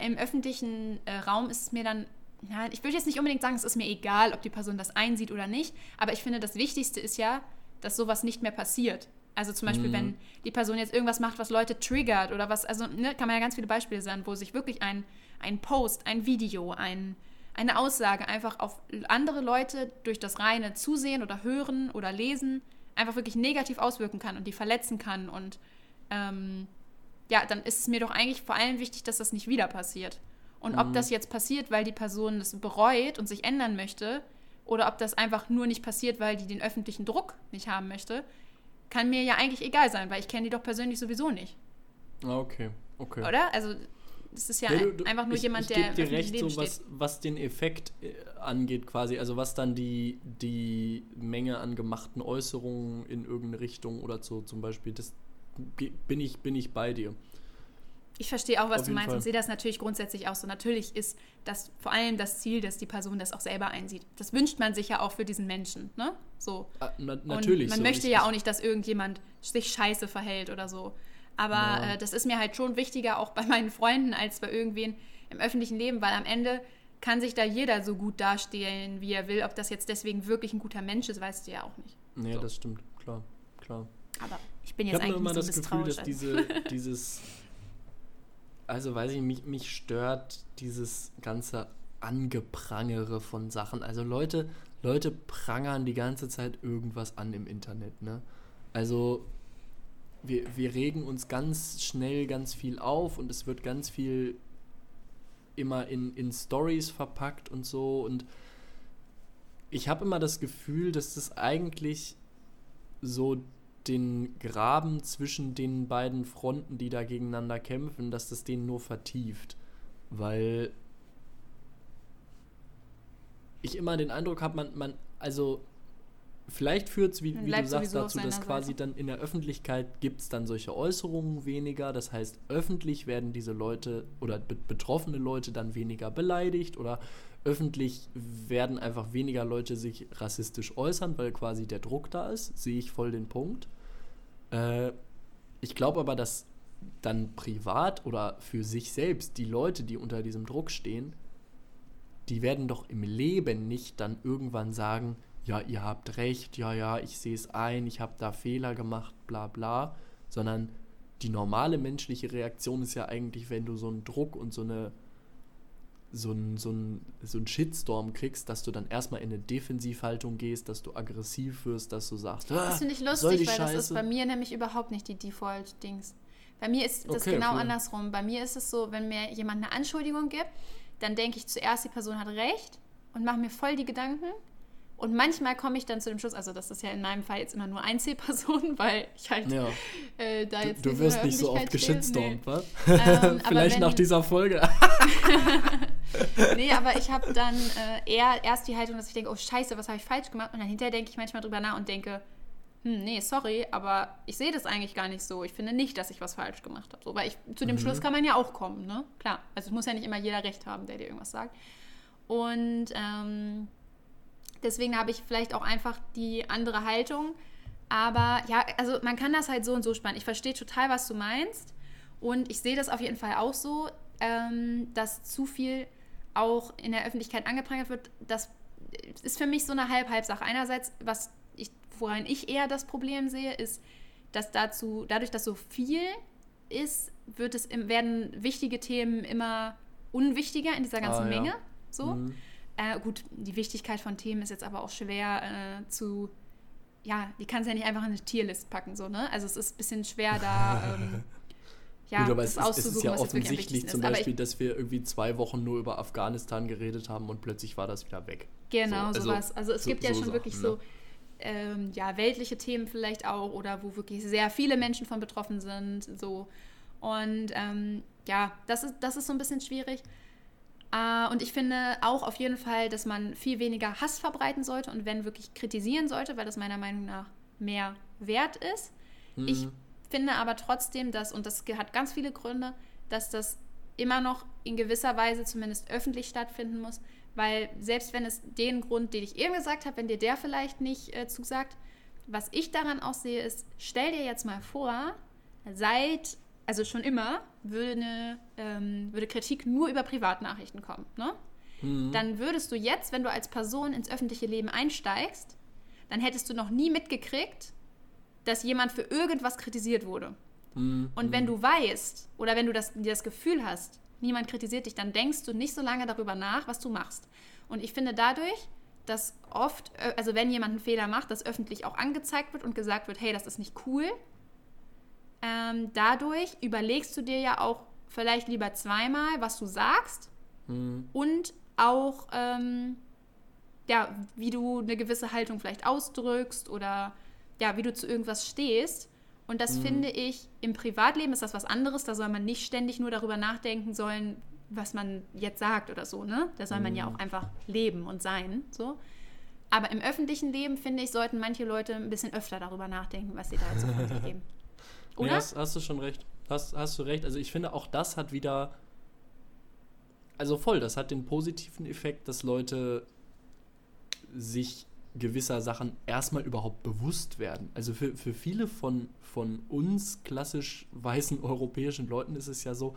im öffentlichen äh, Raum ist es mir dann, ja, ich würde jetzt nicht unbedingt sagen, es ist mir egal, ob die Person das einsieht oder nicht, aber ich finde, das Wichtigste ist ja, dass sowas nicht mehr passiert. Also zum Beispiel, mhm. wenn die Person jetzt irgendwas macht, was Leute triggert oder was, also ne, kann man ja ganz viele Beispiele sagen, wo sich wirklich ein, ein Post, ein Video, ein, eine Aussage einfach auf andere Leute durch das reine Zusehen oder Hören oder Lesen einfach wirklich negativ auswirken kann und die verletzen kann. Und ähm, ja, dann ist es mir doch eigentlich vor allem wichtig, dass das nicht wieder passiert. Und mhm. ob das jetzt passiert, weil die Person das bereut und sich ändern möchte, oder ob das einfach nur nicht passiert, weil die den öffentlichen Druck nicht haben möchte, kann mir ja eigentlich egal sein, weil ich kenne die doch persönlich sowieso nicht. Ah, okay, okay. Oder? Also das ist ja, ja du, du, einfach nur ich, jemand, ich der. Ich gebe dir recht, so was, was den Effekt äh, angeht, quasi. Also, was dann die, die Menge an gemachten Äußerungen in irgendeine Richtung oder so zum Beispiel, das bin ich, bin ich bei dir. Ich verstehe auch, was du meinst Fall. und sehe das natürlich grundsätzlich auch so. Natürlich ist das vor allem das Ziel, dass die Person das auch selber einsieht. Das wünscht man sich ja auch für diesen Menschen, ne? So. Ah, na, natürlich. Und man so möchte ja auch nicht, dass irgendjemand sich scheiße verhält oder so. Aber ja. äh, das ist mir halt schon wichtiger, auch bei meinen Freunden, als bei irgendwen im öffentlichen Leben, weil am Ende kann sich da jeder so gut darstellen, wie er will. Ob das jetzt deswegen wirklich ein guter Mensch ist, weißt du ja auch nicht. Nee, so. das stimmt, klar, klar. Aber ich bin jetzt ich eigentlich immer nicht so das Gefühl, dass diese, dieses, also weiß ich, mich, mich stört dieses ganze Angeprangere von Sachen. Also Leute, Leute prangern die ganze Zeit irgendwas an im Internet, ne? Also wir, wir regen uns ganz schnell ganz viel auf und es wird ganz viel immer in, in Stories verpackt und so. Und ich habe immer das Gefühl, dass das eigentlich so den Graben zwischen den beiden Fronten, die da gegeneinander kämpfen, dass das den nur vertieft. Weil ich immer den Eindruck habe, man, man, also vielleicht führt es, wie, wie du sagst, dazu, dass quasi Seite. dann in der Öffentlichkeit gibt es dann solche Äußerungen weniger. Das heißt, öffentlich werden diese Leute oder be betroffene Leute dann weniger beleidigt oder öffentlich werden einfach weniger Leute sich rassistisch äußern, weil quasi der Druck da ist. Sehe ich voll den Punkt. Äh, ich glaube aber, dass dann privat oder für sich selbst die Leute, die unter diesem Druck stehen, die werden doch im Leben nicht dann irgendwann sagen, ja, ihr habt recht, ja, ja, ich sehe es ein, ich habe da Fehler gemacht, bla bla, sondern die normale menschliche Reaktion ist ja eigentlich, wenn du so einen Druck und so eine so einen so ein, so ein Shitstorm kriegst, dass du dann erstmal in eine Defensivhaltung gehst, dass du aggressiv wirst, dass du sagst, ah, das finde ich lustig, weil Scheiße. das ist bei mir nämlich überhaupt nicht die Default-Dings. Bei mir ist das Okay, genau cool. andersrum. Bei mir ist es so, wenn mir jemand eine Anschuldigung gibt, dann denke ich zuerst, die Person hat recht und mache mir voll die Gedanken. Und manchmal komme ich dann zu dem Schluss, also das ist ja in meinem Fall jetzt immer nur Einzelpersonen, weil ich halt Ja. äh, da Du, jetzt du in wirst nicht so oft geschitstormt, was? Nee. Ähm, aber Vielleicht wenn- nach dieser Folge. Nee, aber ich habe dann äh, eher erst die Haltung, dass ich denke, oh scheiße, was habe ich falsch gemacht? Und dann hinterher denke ich manchmal drüber nach und denke, hm, nee, sorry, aber ich sehe das eigentlich gar nicht so. Ich finde nicht, dass ich was falsch gemacht habe. So, weil ich, zu dem Schluss kann man ja auch kommen, ne? Klar. Also es muss ja nicht immer jeder recht haben, der dir irgendwas sagt. Und ähm, deswegen habe ich vielleicht auch einfach die andere Haltung. Aber ja, also man kann das halt so und so spannen. Ich verstehe total, was du meinst. Und ich sehe das auf jeden Fall auch so, ähm, dass zu viel auch in der Öffentlichkeit angeprangert wird. Das ist für mich so eine Halb-Halb-Sache. Einerseits, was ich, woran ich eher das Problem sehe, ist, dass dazu, dadurch, dass so viel ist, wird es, werden wichtige Themen immer unwichtiger in dieser ganzen Ah, ja. Menge. So. Mhm. Äh, gut, die Wichtigkeit von Themen ist jetzt aber auch schwer äh, zu, ja, die kannst du ja nicht einfach in eine Tierlist packen, so, ne? Also es ist ein bisschen schwer da, ähm, ja, Gut, aber es ist, es auszusuchen, ist ja offensichtlich zum Beispiel, ich, dass wir irgendwie zwei Wochen nur über Afghanistan geredet haben und plötzlich war das wieder weg. genau, so, also sowas. Also es so- gibt ja so schon Sachen, wirklich ne? so, ähm, ja, weltliche Themen vielleicht auch oder wo wirklich sehr viele Menschen von betroffen sind, so. Und ähm, ja, das ist, das ist so ein bisschen schwierig. Äh, und ich finde auch auf jeden Fall, dass man viel weniger Hass verbreiten sollte und wenn wirklich kritisieren sollte, weil das meiner Meinung nach mehr wert ist. Ich Mhm. finde aber trotzdem, dass, und das hat ganz viele Gründe, dass das immer noch in gewisser Weise zumindest öffentlich stattfinden muss, weil selbst wenn es den Grund, den ich eben gesagt habe, wenn dir der vielleicht nicht äh, zusagt, was ich daran auch sehe, ist, stell dir jetzt mal vor, seit, also schon immer, würde, eine, ähm, würde Kritik nur über Privatnachrichten kommen. Ne? Mhm. Dann würdest du jetzt, wenn du als Person ins öffentliche Leben einsteigst, dann hättest du noch nie mitgekriegt, dass jemand für irgendwas kritisiert wurde. Mhm. Und wenn du weißt oder wenn du das, dir das Gefühl hast, niemand kritisiert dich, dann denkst du nicht so lange darüber nach, was du machst. Und ich finde dadurch, dass oft, äh, also wenn jemand einen Fehler macht, das öffentlich auch angezeigt wird und gesagt wird, hey, das ist nicht cool, ähm, dadurch überlegst du dir ja auch vielleicht lieber zweimal, was du sagst Mhm. und auch, ähm, ja, wie du eine gewisse Haltung vielleicht ausdrückst oder ja, wie du zu irgendwas stehst. Und das finde ich, im Privatleben ist das was anderes. Da soll man nicht ständig nur darüber nachdenken sollen, was man jetzt sagt oder so, ne? Da soll man ja auch einfach leben und sein, so. Aber im öffentlichen Leben, finde ich, sollten manche Leute ein bisschen öfter darüber nachdenken, was sie da jetzt so von sich geben. Nee, Oder? hast, hast du schon recht. Hast, hast du recht. Also ich finde, auch das hat wieder. Also voll, das hat den positiven Effekt, dass Leute sich gewisser Sachen erstmal überhaupt bewusst werden. Also für, für viele von, von uns klassisch weißen europäischen Leuten ist es ja so,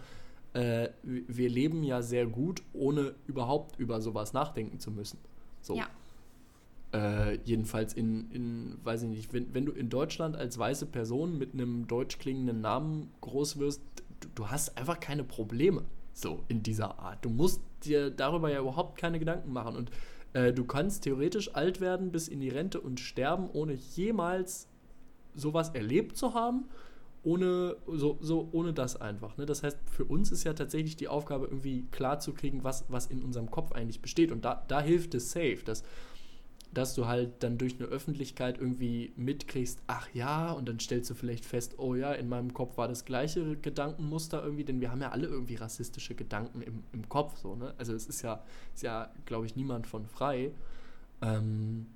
äh, wir leben ja sehr gut, ohne überhaupt über sowas nachdenken zu müssen. So. Ja. Äh, jedenfalls in, in, weiß ich nicht, wenn, wenn du in Deutschland als weiße Person mit einem deutsch klingenden Namen groß wirst, du, du hast einfach keine Probleme. So in dieser Art. Du musst dir darüber ja überhaupt keine Gedanken machen. Und äh, du kannst theoretisch alt werden bis in die Rente und sterben, ohne jemals sowas erlebt zu haben. Ohne, so, so, ohne das einfach. Ne? Das heißt, für uns ist ja tatsächlich die Aufgabe, irgendwie klar zu kriegen, was, was in unserem Kopf eigentlich besteht. Und da, da hilft es safe, dass, dass du halt dann durch eine Öffentlichkeit irgendwie mitkriegst, ach ja, und dann stellst du vielleicht fest, oh ja, in meinem Kopf war das gleiche Gedankenmuster irgendwie, denn wir haben ja alle irgendwie rassistische Gedanken im, im Kopf, so, ne? Also es ist ja, ist ja, glaube ich, niemand von frei. Ähm,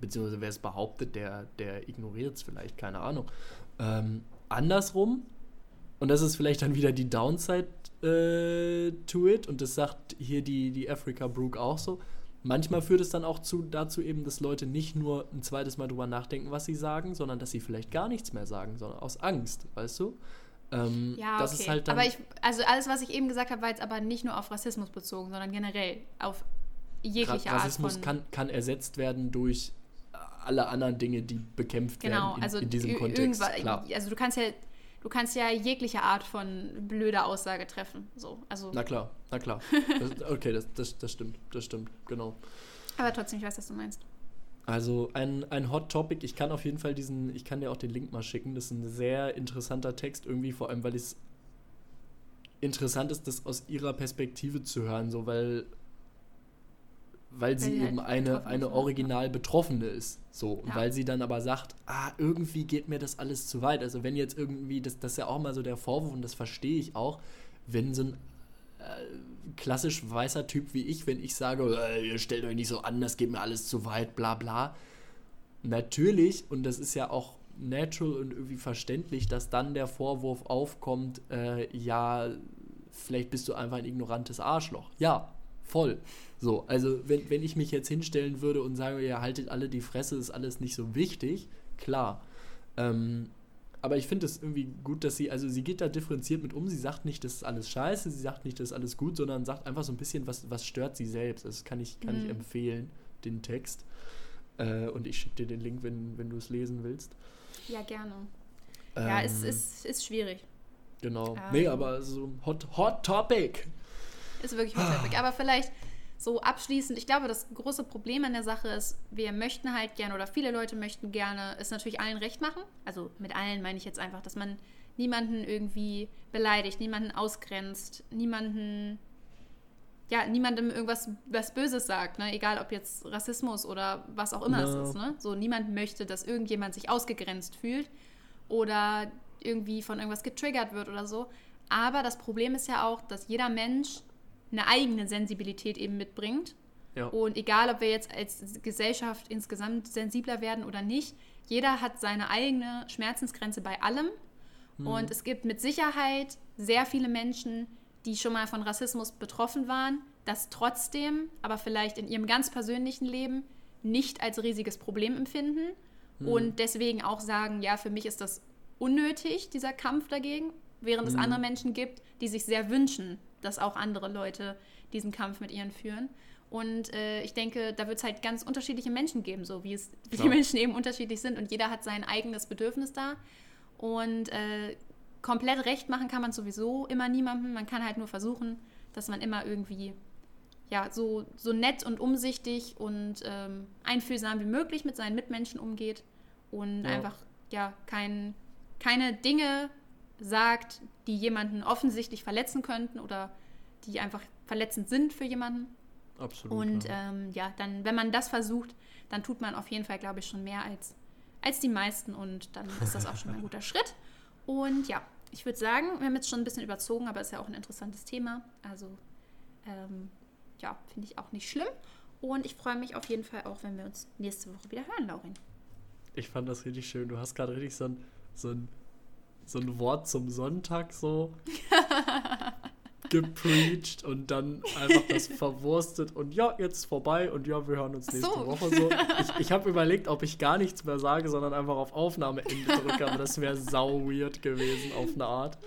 beziehungsweise wer es behauptet, der, der ignoriert es vielleicht, keine Ahnung. Ähm, andersrum, und das ist vielleicht dann wieder die Downside äh, to it, und das sagt hier die, die Africa Brook auch so, manchmal führt es dann auch zu, dazu eben, dass Leute nicht nur ein zweites Mal drüber nachdenken, was sie sagen, sondern dass sie vielleicht gar nichts mehr sagen, sondern aus Angst, weißt du? Ähm, Ja, das okay. ist halt dann, aber ich, also alles, was ich eben gesagt habe, war jetzt aber nicht nur auf Rassismus bezogen, sondern generell auf jegliche Ra- Rassismus Art von. kann, kann ersetzt werden durch alle anderen Dinge, die bekämpft genau, werden in, also in diesem Kontext. Klar. Also du kannst ja, du kannst ja jegliche Art von blöder Aussage treffen. So, also, Na klar, na klar. Das, okay, das, das, das stimmt, das stimmt, genau. aber trotzdem, ich weiß, was du meinst. Also ein, ein Hot Topic, ich kann auf jeden Fall diesen, ich kann dir auch den Link mal schicken. Das ist ein sehr interessanter Text, irgendwie, vor allem, weil es interessant ist, das aus ihrer Perspektive zu hören, so weil, weil sie weil eben halt eine, eine ne? original Betroffene ist. So. Und ja. weil sie dann aber sagt, ah, irgendwie geht mir das alles zu weit. Also wenn jetzt irgendwie, das, das ist ja auch mal so der Vorwurf, und das verstehe ich auch, wenn so ein äh, klassisch weißer Typ wie ich, wenn ich sage, äh, ihr stellt euch nicht so an, das geht mir alles zu weit, bla bla. Natürlich, und das ist ja auch natural und irgendwie verständlich, dass dann der Vorwurf aufkommt, äh, ja, vielleicht bist du einfach ein ignorantes Arschloch. Ja, voll. So, also wenn, wenn ich mich jetzt hinstellen würde und sage, ja, haltet alle die Fresse, ist alles nicht so wichtig, klar. Ähm, aber ich finde es irgendwie gut, dass sie, also sie geht da differenziert mit um. Sie sagt nicht, das ist alles scheiße, sie sagt nicht, das ist alles gut, sondern sagt einfach so ein bisschen, was, was stört sie selbst. Das kann ich, kann mhm. ich empfehlen, den Text. Äh, und ich schicke dir den Link, wenn, wenn du es lesen willst. Ja, gerne. Ähm, ja, es ist, ist schwierig. Genau. Ähm, nee, aber so Hot, Hot Topic. Ist wirklich Topic. Aber vielleicht so abschließend, ich glaube, das große Problem an der Sache ist, wir möchten halt gerne oder viele Leute möchten gerne es natürlich allen recht machen. Also mit allen meine ich jetzt einfach, dass man niemanden irgendwie beleidigt, niemanden ausgrenzt, niemanden ja, niemandem irgendwas was Böses sagt, ne? egal ob jetzt Rassismus oder was auch immer no. es ist. Ne? So, niemand möchte, dass irgendjemand sich ausgegrenzt fühlt oder irgendwie von irgendwas getriggert wird oder so. Aber das Problem ist ja auch, dass jeder Mensch eine eigene Sensibilität eben mitbringt. Ja. Und egal, ob wir jetzt als Gesellschaft insgesamt sensibler werden oder nicht, jeder hat seine eigene Schmerzensgrenze bei allem. Mhm. Und es gibt mit Sicherheit sehr viele Menschen, die schon mal von Rassismus betroffen waren, das trotzdem, aber vielleicht in ihrem ganz persönlichen Leben nicht als riesiges Problem empfinden mhm. und deswegen auch sagen, ja, für mich ist das unnötig, dieser Kampf dagegen, während mhm. es andere Menschen gibt, die sich sehr wünschen, dass auch andere Leute diesen Kampf mit ihnen führen. Und äh, ich denke, da wird es halt ganz unterschiedliche Menschen geben, so wie es wie die Menschen eben unterschiedlich sind. Und jeder hat sein eigenes Bedürfnis da. Und äh, komplett recht machen kann man sowieso immer niemandem. Man kann halt nur versuchen, dass man immer irgendwie ja, so, so nett und umsichtig und ähm, einfühlsam wie möglich mit seinen Mitmenschen umgeht und ja. einfach ja kein, keine Dinge sagt, die jemanden offensichtlich verletzen könnten oder die einfach verletzend sind für jemanden. Absolut. Und ja. Ähm, ja, dann, wenn man das versucht, dann tut man auf jeden Fall, glaube ich, schon mehr als, als die meisten und dann ist das auch schon ein guter Schritt. Und ja, ich würde sagen, wir haben jetzt schon ein bisschen überzogen, aber ist ja auch ein interessantes Thema. Also ähm, ja, finde ich auch nicht schlimm. Und ich freue mich auf jeden Fall auch, wenn wir uns nächste Woche wieder hören, Laurin. Ich fand das richtig schön. Du hast gerade richtig so ein, so ein so ein Wort zum Sonntag so gepreacht und dann einfach das verwurstet und ja, jetzt vorbei und ja, wir hören uns nächste so. Woche so. Ich, ich habe überlegt, ob ich gar nichts mehr sage, sondern einfach auf Aufnahmeende drücke, aber das wäre sau weird gewesen auf eine Art.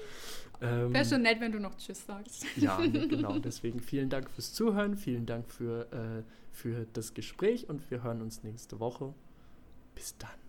Ähm, wäre schon nett, wenn du noch Tschüss sagst. Ja, genau. Deswegen vielen Dank fürs Zuhören, vielen Dank für, äh, für das Gespräch und wir hören uns nächste Woche. Bis dann.